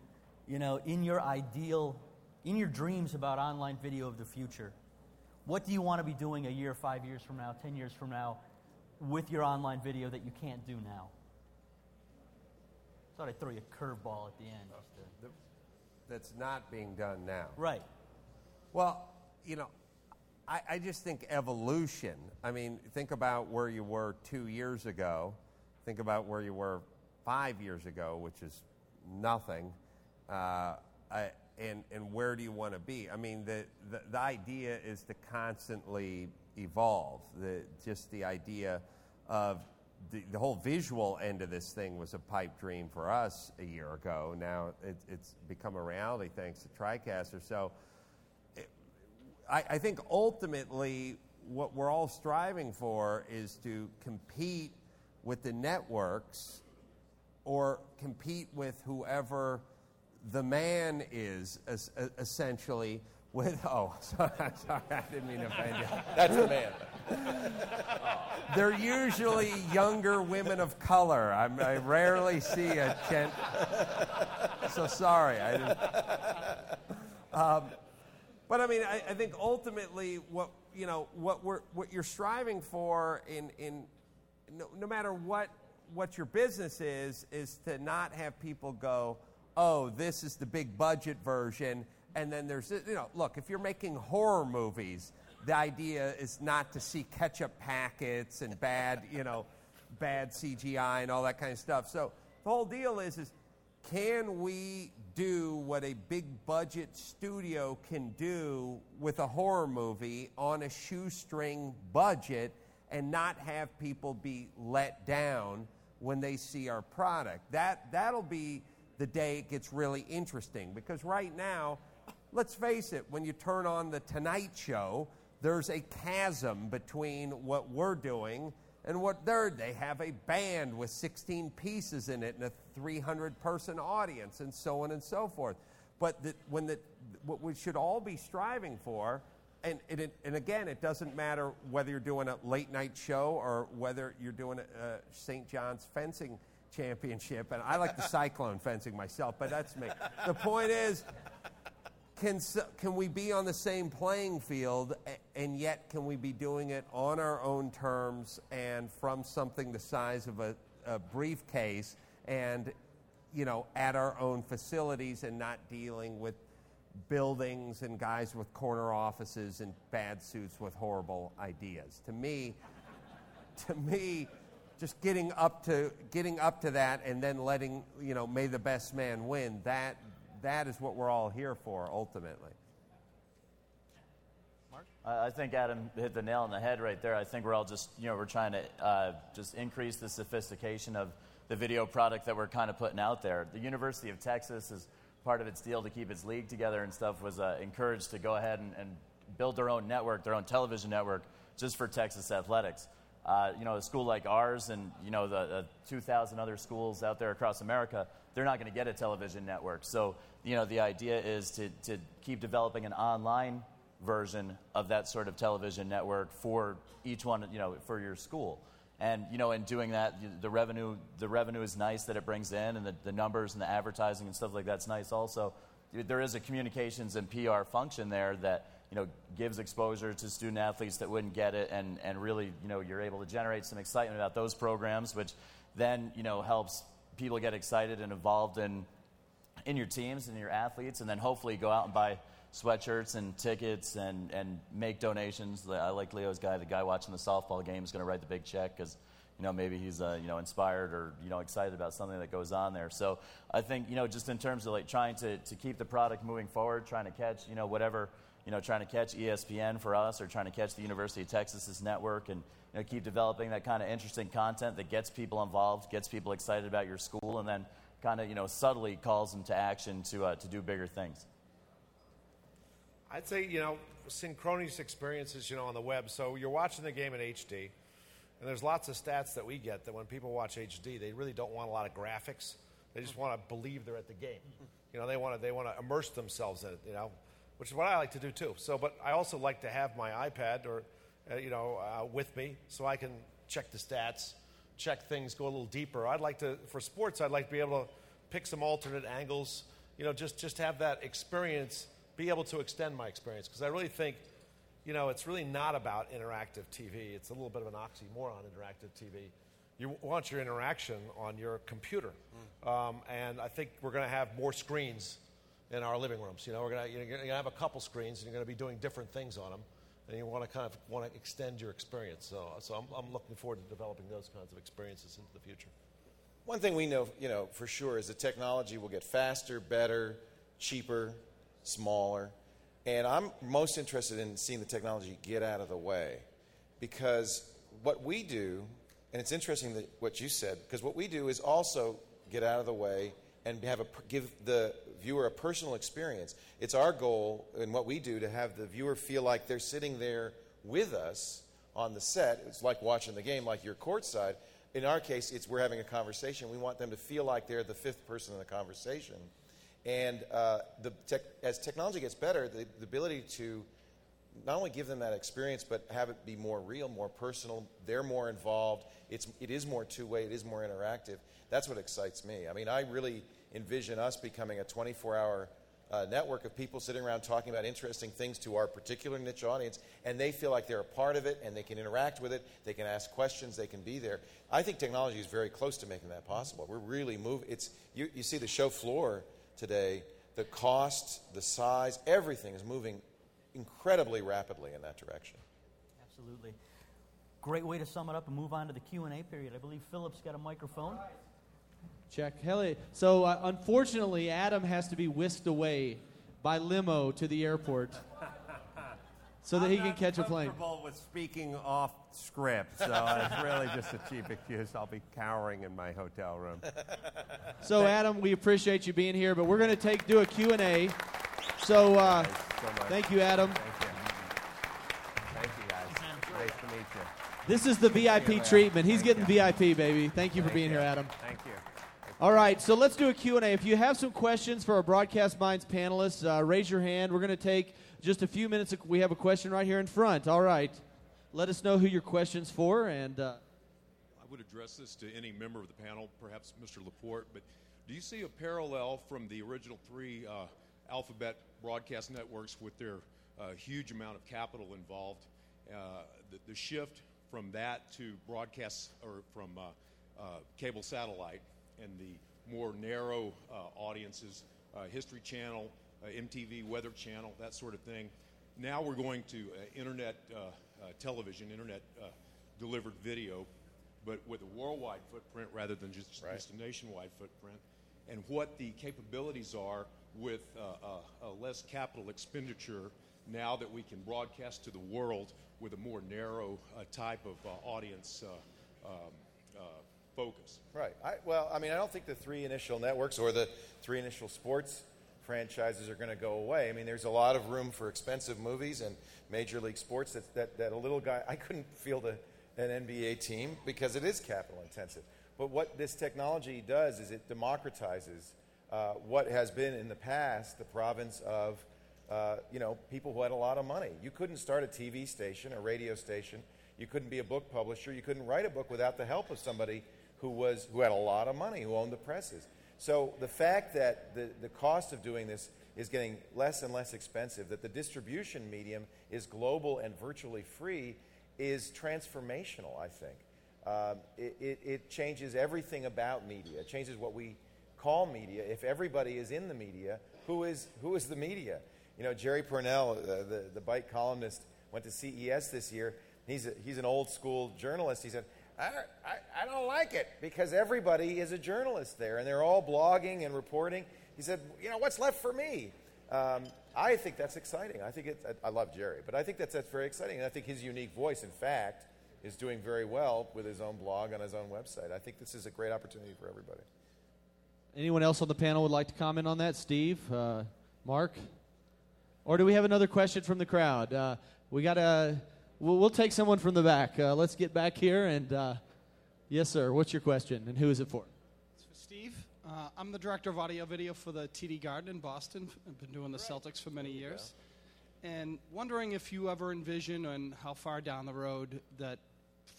D: you know, in your ideal, in your dreams about online video of the future, what do you want to be doing a year, five years from now, ten years from now, with your online video that you can't do now? Thought I'd throw you a curveball at the end. To,
G: That's not being done now.
D: right.
G: Well, you know, I, I just think evolution. I mean, think about where you were two years ago. Think about where you were five years ago, which is nothing. Uh, I, and, and where do you want to be? I mean, the, the, the idea is to constantly evolve. The, just the idea of the, the whole visual end of this thing was a pipe dream for us a year ago. Now it, it's become a reality thanks to TriCaster. So it, I, I think ultimately what we're all striving for is to compete with the networks or compete with whoever the man is, essentially. With oh, [LAUGHS] sorry, sorry, I didn't mean to offend you. [LAUGHS]
A: That's the man. [LAUGHS]
G: They're usually younger women of color. I'm, I rarely see a gent. So sorry, I didn't. Um, but I mean, I, I think ultimately, what you know, what we're what you're striving for in in no, no matter what what your business is, is to not have people go, oh, this is the big budget version, and then there's you know, look, if you're making horror movies, the idea is not to see ketchup packets and bad, you know, bad CGI and all that kind of stuff. So the whole deal is, is can we do what a big budget studio can do with a horror movie on a shoestring budget and not have people be let down when they see our product? That, that'll be the day it gets really interesting because right now, let's face it, when you turn on the Tonight Show, there's a chasm between what we're doing and what they're. They have a band with 16 pieces in it and a 300 person audience, and so on and so forth. But the, when the, what we should all be striving for, and, and, and again, it doesn't matter whether you're doing a late night show or whether you're doing a, a St. John's fencing championship, and I like the [LAUGHS] cyclone fencing myself, but that's me. The point is, can, can we be on the same playing field and yet can we be doing it on our own terms and from something the size of a, a briefcase and you know at our own facilities and not dealing with buildings and guys with corner offices and bad suits with horrible ideas? To me [LAUGHS] to me just getting up to getting up to that and then letting you know may the best man win that that is what we're all here for ultimately.
F: Mark? I think Adam hit the nail on the head right there. I think we're all just, you know, we're trying to uh, just increase the sophistication of the video product that we're kind of putting out there. The University of Texas is part of its deal to keep its league together and stuff was uh, encouraged to go ahead and, and, build their own network, their own television network, just for Texas athletics. Uh, you know, a school like ours and, you know, the, the 2,000 other schools out there across America, they're not going to get a television network. So you know, the idea is to, to keep developing an online version of that sort of television network for each one, you know, for your school. And, you know, in doing that, the revenue, the revenue is nice that it brings in, and the, the numbers and the advertising and stuff like that's nice also. There is a communications and PR function there that, you know, gives exposure to student athletes that wouldn't get it, and, and really, you know, you're able to generate some excitement about those programs, which then, you know, helps people get excited and involved in in your teams and your athletes, and then hopefully go out and buy sweatshirts and tickets and, and make donations. I like Leo's guy. The guy watching the softball game is going to write the big check because you know maybe he's uh, you know inspired or you know excited about something that goes on there. So I think you know just in terms of like trying to, to keep the product moving forward, trying to catch you know whatever you know trying to catch ESPN for us or trying to catch the University of Texas's network and you know keep developing that kind of interesting content that gets people involved, gets people excited about your school, and then kind of, you know, subtly calls them to action to, uh, to do bigger things?
E: I'd say, you know, synchronous experiences, you know, on the web. So you're watching the game in HD, and there's lots of stats that we get that when people watch HD, they really don't want a lot of graphics. They just want to believe they're at the game. You know, they want to they want to immerse themselves in it. You know, which is what I like to do too. So, but I also like to have my iPad or, uh, you know, uh, with me so I can check the stats check things, go a little deeper. I'd like to, for sports, I'd like to be able to pick some alternate angles, you know, just, just have that experience, be able to extend my experience. Because I really think, you know, it's really not about interactive TV. It's a little bit of an oxymoron, interactive TV. You want your interaction on your computer. Mm. Um, and I think we're going to have more screens in our living rooms. You know, we're going you're going to have a couple screens and you're going to be doing different things on them and you want to kind of want to extend your experience. So, so I'm, I'm looking forward to developing those kinds of experiences into the future.
A: One thing we know, you know, for sure is the technology will get faster, better, cheaper, smaller. And I'm most interested in seeing the technology get out of the way because what we do and it's interesting that what you said because what we do is also get out of the way and have a give the viewer a personal experience. It's our goal and what we do to have the viewer feel like they're sitting there with us on the set. It's like watching the game, like you're courtside. In our case, it's we're having a conversation. We want them to feel like they're the fifth person in the conversation. And uh, the tech, as technology gets better, the, the ability to not only give them that experience, but have it be more real, more personal. They're more involved. It's, it is more two way, it is more interactive. That's what excites me. I mean, I really envision us becoming a 24 hour uh, network of people sitting around talking about interesting things to our particular niche audience, and they feel like they're a part of it and they can interact with it, they can ask questions, they can be there. I think technology is very close to making that possible. We're really moving. It's, you, you see the show floor today, the cost, the size, everything is moving incredibly rapidly in that direction.
D: Absolutely. Great way to sum it up and move on to the Q&A period. I believe Philip's got a microphone.
C: Check. Hell, so uh, unfortunately, Adam has to be whisked away by limo to the airport [LAUGHS] so that
G: I'm
C: he can catch a plane.
G: comfortable with speaking off script, so it's really just a cheap excuse. I'll be cowering in my hotel room. [LAUGHS]
C: So, Adam, we appreciate you being here, but we're going to take do a Q&A. So, uh,
G: Thanks so much.
C: thank you, Adam.
G: Thank you. Thank you, guys. Nice to meet you.
C: This is the VIP treatment. He's getting VIP, baby. Thank you for being here, Adam.
G: Thank you.
C: All right, so let's do a Q&A. If you have some questions for our Broadcast Minds panelists, uh, raise your hand. We're going to take just a few minutes. We have a question right here in front. All right. Let us know who your question's for, and uh,
H: I would address this to any member of the panel, perhaps Mr. Laporte, but do you see a parallel from the original three uh, alphabet broadcast networks with their uh, huge amount of capital involved? Uh, the, the shift from that to broadcast or from uh, cable satellite and the more narrow uh, audiences, uh, History Channel, uh, MTV Weather Channel, that sort of thing. Now we're going to uh, internet uh, uh, television, internet uh, delivered video, but with a worldwide footprint rather than just,
A: Right.
H: just a nationwide footprint, and what the capabilities are with a less capital expenditure now that we can broadcast to the world with a more narrow uh, type of uh, audience uh, um, focus.
A: Right. I, well, I mean, I don't think the three initial networks or the three initial sports franchises are going to go away. I mean, there's a lot of room for expensive movies and major league sports that, that, that a little guy, I couldn't field a, an NBA team because it is capital intensive. But what this technology does is it democratizes uh, what has been in the past the province of uh, you know, people who had a lot of money. You couldn't start a TV station, a radio station. You couldn't be a book publisher. You couldn't write a book without the help of somebody who was who had a lot of money, who owned the presses. So the fact that the, the cost of doing this is getting less and less expensive, that the distribution medium is global and virtually free, is transformational. I think um, it, it, it changes everything about media. It changes what we call media. If everybody is in the media, who is who is the media? You know, Jerry Pournelle, uh, the the Byte columnist, went to CES this year. He's a, he's an old school journalist. He said. I, I, don't like it because everybody is a journalist there and they're all blogging and reporting. He said, You know, what's left for me? Um, I think that's exciting. I think it's, I, love Jerry, but I think that's, that's very exciting. And I think his unique voice, in fact, is doing very well with his own blog on his own website. I think this is a great opportunity for everybody.
C: anyone else on the panel would like to comment on that? Steve, uh, Mark, or do we have another question from the crowd? Uh, we got a. We'll, we'll take someone from the back. Uh, let's get back here and. Uh, yes, sir. What's your question and who is it for?
I: It's for Steve. Uh, I'm the director of audio video for the TD Garden in Boston. I've been doing the Celtics for many years. And wondering if you ever envision and how far down the road that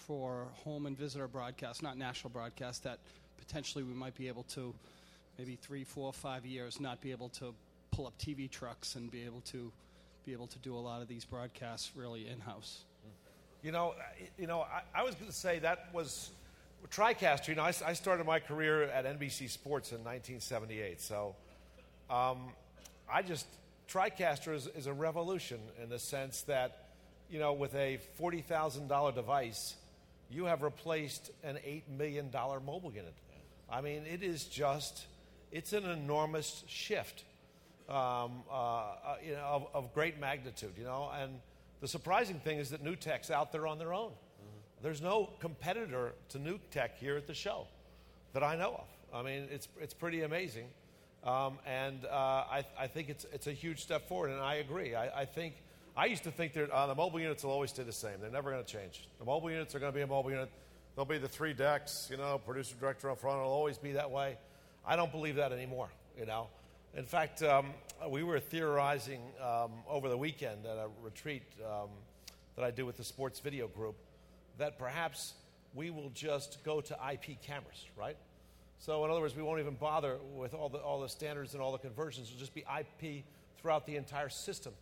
I: for home and visitor broadcast, not national broadcast, that potentially we might be able to, maybe three, four, five years, not be able to pull up TV trucks and be able to be able to do a lot of these broadcasts really in house.
E: You know, I- you know, I, I was going to say that was TriCaster. You know, I started my career at NBC Sports in 1978. So, um, I just TriCaster is, is a revolution in the sense that, you know, with a forty thousand dollar device, you have replaced an eight million dollar mobile unit. I mean, it is just, it's an enormous shift um, uh, uh, you know, of, of great magnitude, you know. And the surprising thing is that NewTek's out there on their own. there's no competitor to Nuke Tech here at the show that I know of. I mean, it's, it's pretty amazing. Um, and uh, I, I think it's, it's a huge step forward, and I agree. I, I think I used to think that uh, the mobile units will always stay the same. They're never going to change. The mobile units are going to be a mobile unit. There'll be the three decks, you know, producer director up front. It'll always be that way. I don't believe that anymore. You know, in fact, um, we were theorizing um, over the weekend at a retreat um, that I do with the sports video group that perhaps we will just go to IP cameras, right? So, in other words, we won't even bother with all the, all the standards and all the conversions. It'll just be IP throughout the entire system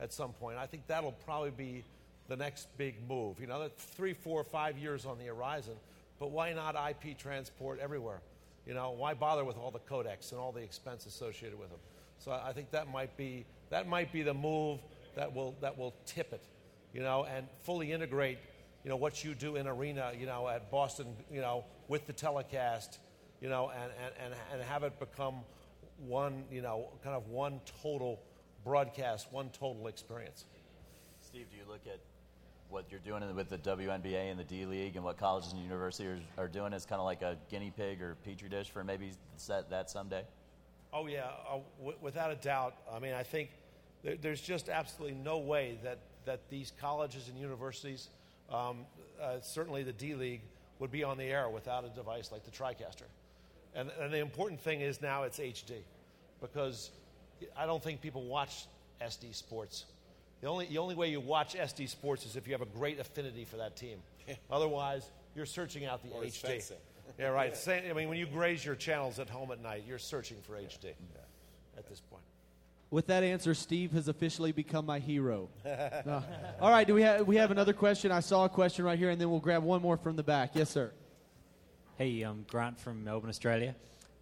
E: at some point. I think that'll probably be the next big move. You know, three, four, five years on the horizon, but why not IP transport everywhere? You know, why bother with all the codecs and all the expense associated with them? So I think that might be that might be the move that will that will tip it, you know, and fully integrate, you know, what you do in arena, you know, at Boston, you know, with the telecast, you know, and and, and, and have it become one, you know, kind of one total broadcast, one total experience.
F: Steve, do you look at what you're doing with the WNBA and the D League and what colleges and universities are, are doing as kind of like a guinea pig or petri dish for maybe that, that someday?
E: Oh, yeah, uh, w- without a doubt. I mean, I think there, there's just absolutely no way that, that these colleges and universities, um, uh, certainly the D League, would be on the air without a device like the TriCaster. And, and the important thing is now it's HD because I don't think people watch SD Sports. The only, the only way you watch SD Sports is if you have a great affinity for that team. [LAUGHS] Otherwise, you're searching out the
A: Or
E: HD. yeah, right. [LAUGHS] Same, I mean, when you graze your channels at home at night, you're searching for HD at this point.
C: With that answer, Steve has officially become my hero. No. [LAUGHS] All right, do we have we have another question? I saw a question right here, and then we'll grab one more from the back. Yes, sir.
J: Hey, I'm Grant from Melbourne, Australia.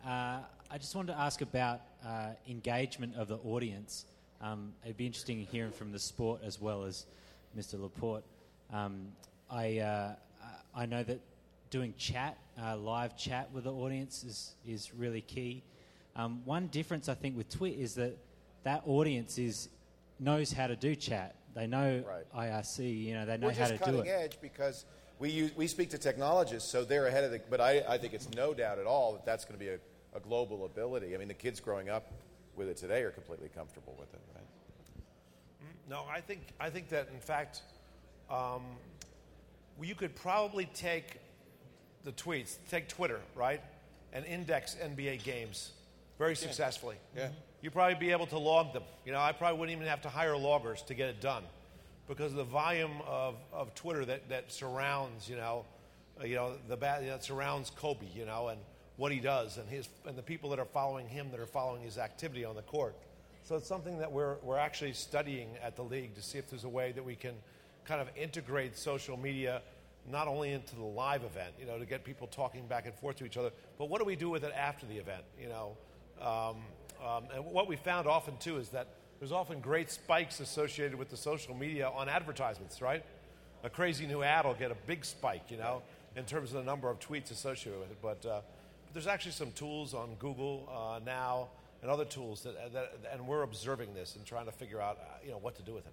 J: Uh, I just wanted to ask about uh, engagement of the audience. Um, it'd be interesting hearing from the sport as well as Mr. Laporte. Um, I uh, I know that doing chat, uh, live chat with the audience is is really key. Um, one difference I think with Twit is that that audience is knows how to do chat. They know IRC. You know, they know
A: We're
J: how to do
A: cutting
J: it.
A: edge because we use, we speak to technologists, so they're ahead of the. But I, I think it's no doubt at all that that's going to be a, a global ability. I mean, the kids growing up with it today are completely comfortable with it, right?
E: No, I think I think that in fact, um, you could probably take the tweets, take Twitter, right, and index NBA games very successfully.
A: Yeah.
E: You'd probably be able to log them. You know, I probably wouldn't even have to hire loggers to get it done, because of the volume of, of Twitter that, that surrounds, you know, uh, you know the ba- that surrounds Kobe, you know, and what he does, and his and the people that are following him, that are following his activity on the court. So it's something that we're, we're actually studying at the league to see if there's a way that we can kind of integrate social media not only into the live event, you know, to get people talking back and forth to each other, but what do we do with it after the event, you know? Um, um, and what we found often too is that there's often great spikes associated with the social media on advertisements, right? A crazy new ad will get a big spike, you know, in terms of the number of tweets associated with it. But, uh, there's actually some tools on Google uh, now and other tools that, that, and we're observing this and trying to figure out, uh, you know, what to do with it.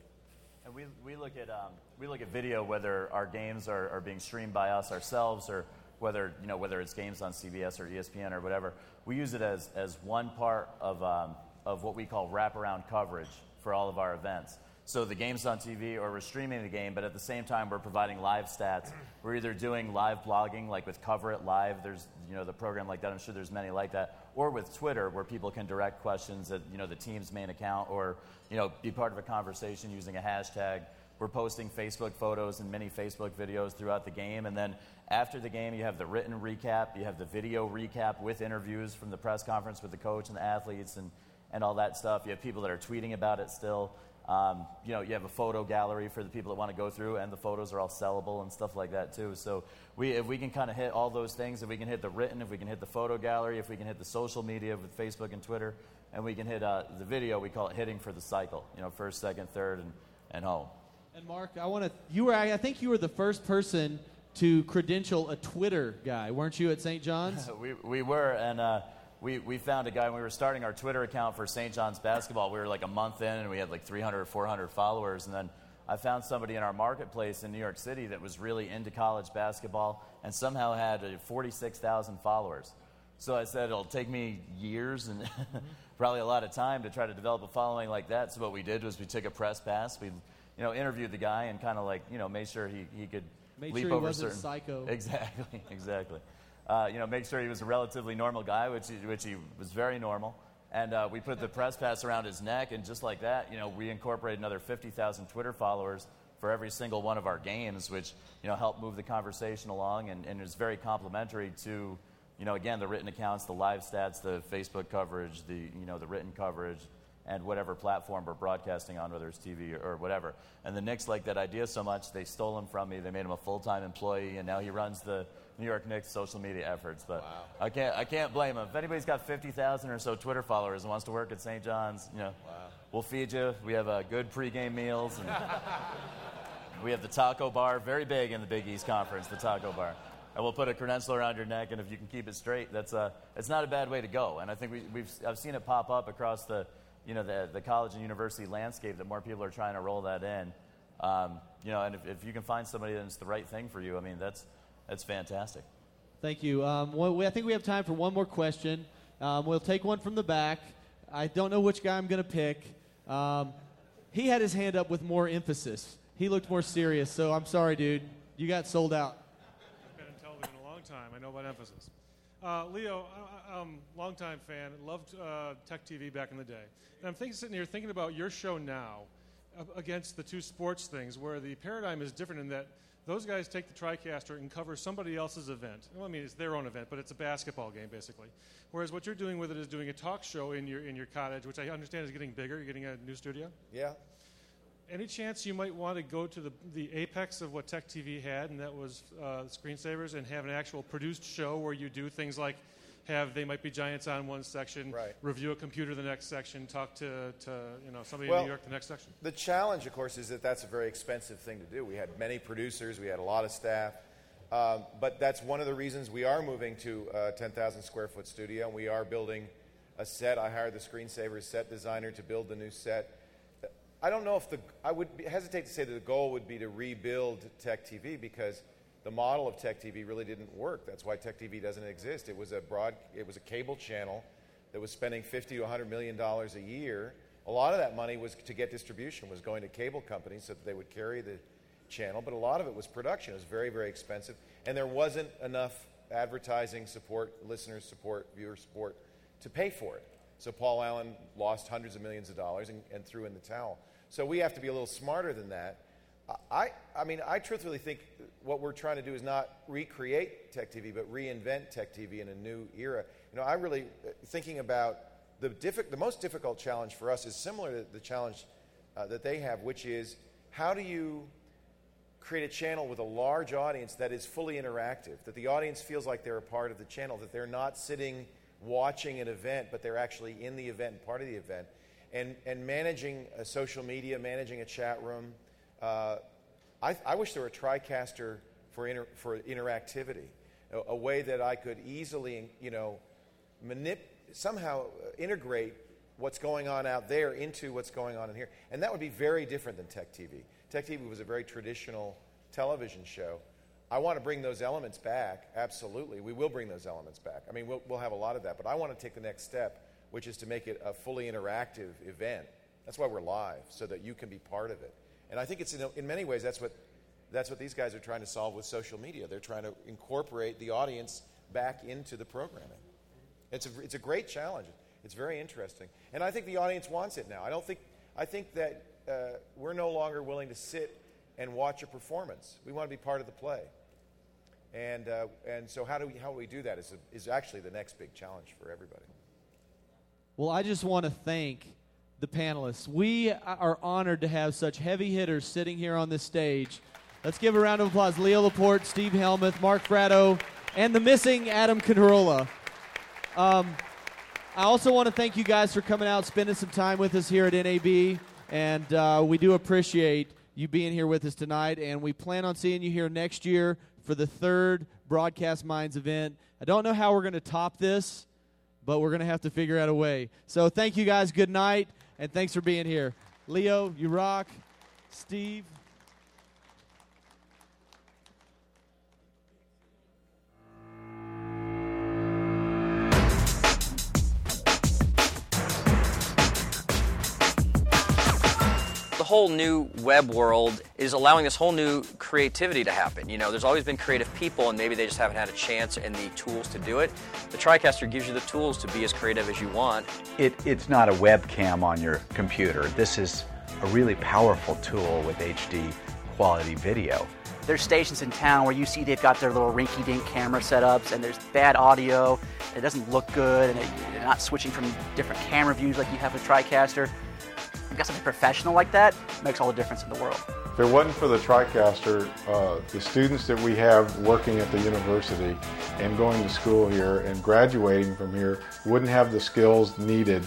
F: And we, we look at um, we look at video whether our games are, are being streamed by us ourselves or whether you know whether it's games on CBS or ESPN or whatever. We use it as, as one part of um, of what we call wraparound coverage for all of our events. So the game's on TV or we're streaming the game, but at the same time we're providing live stats. We're either doing live blogging, like with Cover It Live. There's you know the program like that. I'm sure there's many like that. Or with Twitter, where people can direct questions at you know the team's main account, or you know be part of a conversation using a hashtag. We're posting Facebook photos and many Facebook videos throughout the game, and then after the game, you have the written recap, you have the video recap with interviews from the press conference with the coach and the athletes, and and all that stuff. You have people that are tweeting about it still. Um, you know, you have a photo gallery for the people that want to go through, and the photos are all sellable and stuff like that too. So, we, if we can kind of hit all those things, if we can hit the written, if we can hit the photo gallery, if we can hit the social media with Facebook and Twitter, and we can hit uh, the video, we call it hitting for the cycle. You know, first, second, third, and, and home.
C: And Mark, I want to. You were. I think you were the first person to credential a Twitter guy, weren't you, at St. John's? [LAUGHS]
F: we, we were, and uh, we, we found a guy when we were starting our Twitter account for St. John's basketball. We were like a month in, and we had like 300 or 400 followers. And then I found somebody in our marketplace in New York City that was really into college basketball and somehow had uh, 46,000 followers. So I said, it'll take me years and [LAUGHS] probably a lot of time to try to develop a following like that. So what we did was we took a press pass. We, you know, interviewed the guy and kind of like, you know, made sure he, he could
C: Made
F: leap
C: sure he
F: over
C: wasn't
F: certain.
C: psycho. [LAUGHS]
F: Exactly, exactly. Uh, you know, make sure he was a relatively normal guy, which he, which he was very normal. And uh, we put the press pass around his neck, and just like that, you know, we incorporated another 50,000 Twitter followers for every single one of our games, which you know helped move the conversation along, and, and is very complimentary to, you know, again the written accounts, the live stats, the Facebook coverage, the you know the written coverage, and whatever platform we're broadcasting on, whether it's TV or, whatever. And the Knicks liked that idea so much, they stole him from me. They made him a full-time employee, and now he runs the New York Knicks social media efforts. But I can't, I can't blame him. If anybody's got 50,000 or so Twitter followers and wants to work at St. John's, you know, we'll feed you. We have uh, good pregame meals, and we have the taco bar, very big in the Big East Conference, the taco bar. And we'll put a credential around your neck, and if you can keep it straight, that's a, it's not a bad way to go. And I think we, we've, I've seen it pop up across the, you know, the, the college and university landscape that more people are trying to roll that in. Um, you know, and if, if you can find somebody that's the right thing for you, I mean, that's, that's fantastic.
C: Thank you. Um, well, we, I think we have time for one more question. Um, we'll take one from the back. I don't know which guy I'm going to pick. Um, he had his hand up with more emphasis. He looked more serious, so I'm sorry, dude. You got sold out.
K: I've been in television a long time. I know about emphasis. Uh, Leo, I, I'm a longtime fan. Loved uh, Tech TV back in the day. And I'm thinking, sitting here thinking about your show now uh, against the two sports things, where the paradigm is different in that those guys take the TriCaster and cover somebody else's event. Well, I mean, it's their own event, but it's a basketball game, basically. Whereas what you're doing with it is doing a talk show in your, in your cottage, which I understand is getting bigger. You're getting a new studio.
A: Yeah.
K: Any chance you might want to go to the, the apex of what Tech TV had, and that was uh, screensavers, and have an actual produced show where you do things like have they might be giants on one section,
A: Right.
K: review a computer the next section, talk to, to you know somebody
A: Well,
K: in New York the next section.
A: The challenge, of course, is that that's a very expensive thing to do. We had many producers, we had a lot of staff, um, but that's one of the reasons we are moving to a 10,000 square foot studio. and We are building a set. I hired the screensaver set designer to build the new set. I don't know if the I would hesitate to say that the goal would be to rebuild Tech TV because the model of Tech TV really didn't work. That's why Tech TV doesn't exist. It was a broad, it was a cable channel that was spending 50 to 100 million dollars a year. A lot of that money was to get distribution, was going to cable companies so that they would carry the channel, but a lot of it was production. It was very, very expensive, and there wasn't enough advertising support, listener support, viewer support to pay for it. So Paul Allen lost hundreds of millions of dollars and, and threw in the towel. So we have to be a little smarter than that. I, I mean, I truthfully think what we're trying to do is not recreate Tech TV, but reinvent Tech TV in a new era. You know, I really uh, thinking about the diffi- the most difficult challenge for us is similar to the challenge uh, that they have, which is how do you create a channel with a large audience that is fully interactive, that the audience feels like they're a part of the channel, that they're not sitting watching an event, but they're actually in the event, part of the event, and and managing social media, managing a chat room. Uh, I, I wish there were a TriCaster for, inter, for interactivity, a, a way that I could easily, you know, manip, somehow integrate what's going on out there into what's going on in here. And that would be very different than Tech TV. Tech TV was a very traditional television show. I want to bring those elements back, absolutely. We will bring those elements back. I mean, we'll, we'll have a lot of that, but I want to take the next step, which is to make it a fully interactive event. That's why we're live, so that you can be part of it. And I think it's in, in many ways that's what that's what these guys are trying to solve with social media. They're trying to incorporate the audience back into the programming. It's a, it's a great challenge. It's very interesting, and I think the audience wants it now. I don't think I think that uh, we're no longer willing to sit and watch a performance. We want to be part of the play, and uh, and so how do we how do we do that is a, is actually the next big challenge for everybody.
C: Well, I just want to thank the panelists. We are honored to have such heavy hitters sitting here on this stage. Let's give a round of applause. Leo Laporte, Steve Hellmuth, Mark Fratto, and the missing Adam Carolla. Um, I also want to thank you guys for coming out, spending some time with us here at NAB, and uh, we do appreciate you being here with us tonight. And we plan on seeing you here next year for the third Broadcast Minds event. I don't know how we're going to top this, but we're going to have to figure out a way. So thank you guys. Good night, and thanks for being here. Leo, you rock. Steve.
L: Whole new web world is allowing this whole new creativity to happen. You know, there's always been creative people, and maybe they just haven't had a chance and the tools to do it. The TriCaster gives you the tools to be as creative as you want.
M: It, it's not a webcam on your computer. This is a really powerful tool with HD quality video.
N: There's stations in town where you see they've got their little rinky-dink camera setups, and there's bad audio. It doesn't look good, and they're not switching from different camera views like you have with TriCaster. I got something professional like that makes all the difference in the world.
O: If it wasn't for the TriCaster, uh, the students that we have working at the university and going to school here and graduating from here wouldn't have the skills needed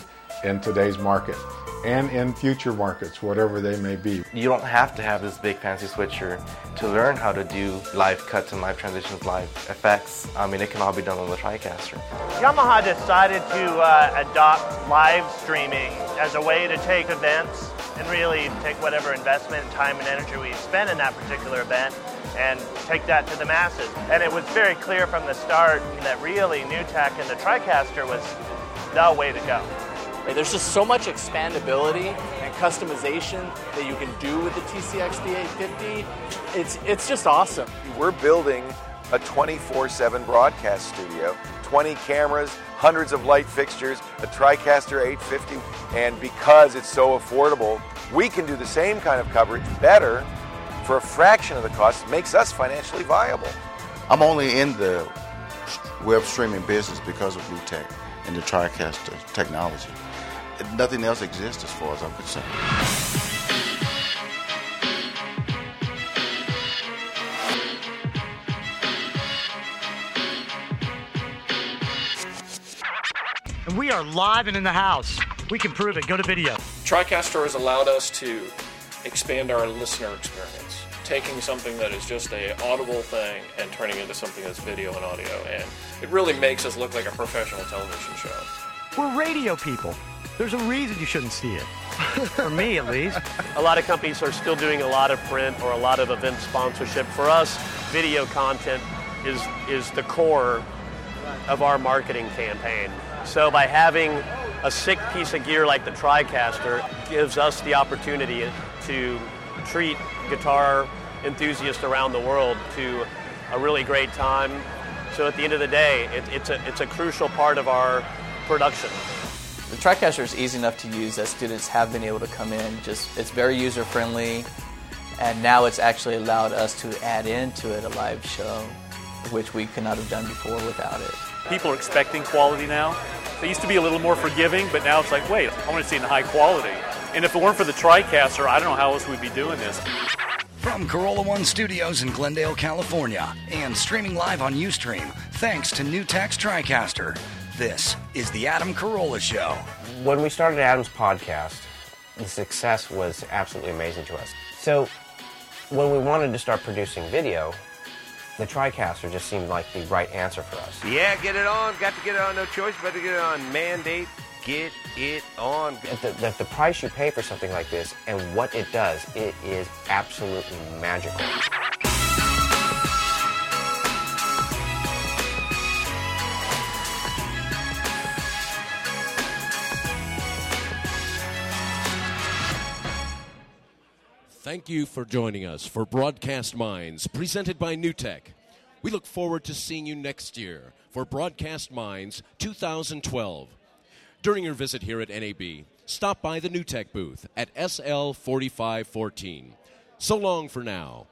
O: in today's market and in future markets, whatever they may be.
P: You don't have to have this big fancy switcher to learn how to do live cuts and live transitions, live effects. I mean, it can all be done on the TriCaster.
Q: Yamaha decided to uh, adopt live streaming as a way to take events and really take whatever investment and time and energy we spend in that particular event and take that to the masses. And it was very clear from the start that really NewTek and the TriCaster was the way to go.
R: There's just so much expandability and customization that you can do with the TCX D850. It's, it's just awesome.
S: We're building a 24 7 broadcast studio, 20 cameras, hundreds of light fixtures, a TriCaster 850, and because it's so affordable, we can do the same kind of coverage better for a fraction of the cost. It makes us financially viable.
T: I'm only in the web streaming business because of NewTek and the TriCaster technology nothing else exists as far as I'm concerned.
U: And we are live and in the house. We can prove it. Go to video.
V: TriCaster has allowed us to expand our listener experience, taking something that is just a audible thing and turning it into something that's video and audio. And it really makes us look like a professional television show.
U: We're radio people. There's a reason you shouldn't see it. [LAUGHS] For me, at least.
Q: A lot of companies are still doing a lot of print or a lot of event sponsorship. For us, video content is, is the core of our marketing campaign. So by having a sick piece of gear like the TriCaster gives us the opportunity to treat guitar enthusiasts around the world to a really great time. So at the end of the day, it, it's, a, it's a crucial part of our production.
W: The TriCaster is easy enough to use that students have been able to come in. Just it's very user friendly, and now it's actually allowed us to add into it a live show, which we could not have done before without it.
X: People are expecting quality now. They used to be a little more forgiving, but now it's like, wait, I want to see the high quality. And if it weren't for the TriCaster, I don't know how else we'd be doing this.
Y: From Carolla One Studios in Glendale, California, and streaming live on Ustream, thanks to NewTek's TriCaster. This is the Adam Carolla Show.
Z: When we started Adam's podcast, the success was absolutely amazing to us. So, when we wanted to start producing video, the TriCaster just seemed like the right answer for us.
G: Yeah, get it on. Got to get it on. No choice but to get it on. Mandate, get it on.
Z: The, the, the price you pay for something like this and what it does, it is absolutely magical.
B: Thank you for joining us for Broadcast Minds, presented by NewTek. We look forward to seeing you next year for Broadcast Minds 2012. During your visit here at NAB, stop by the NewTek booth at SL 4514. So long for now.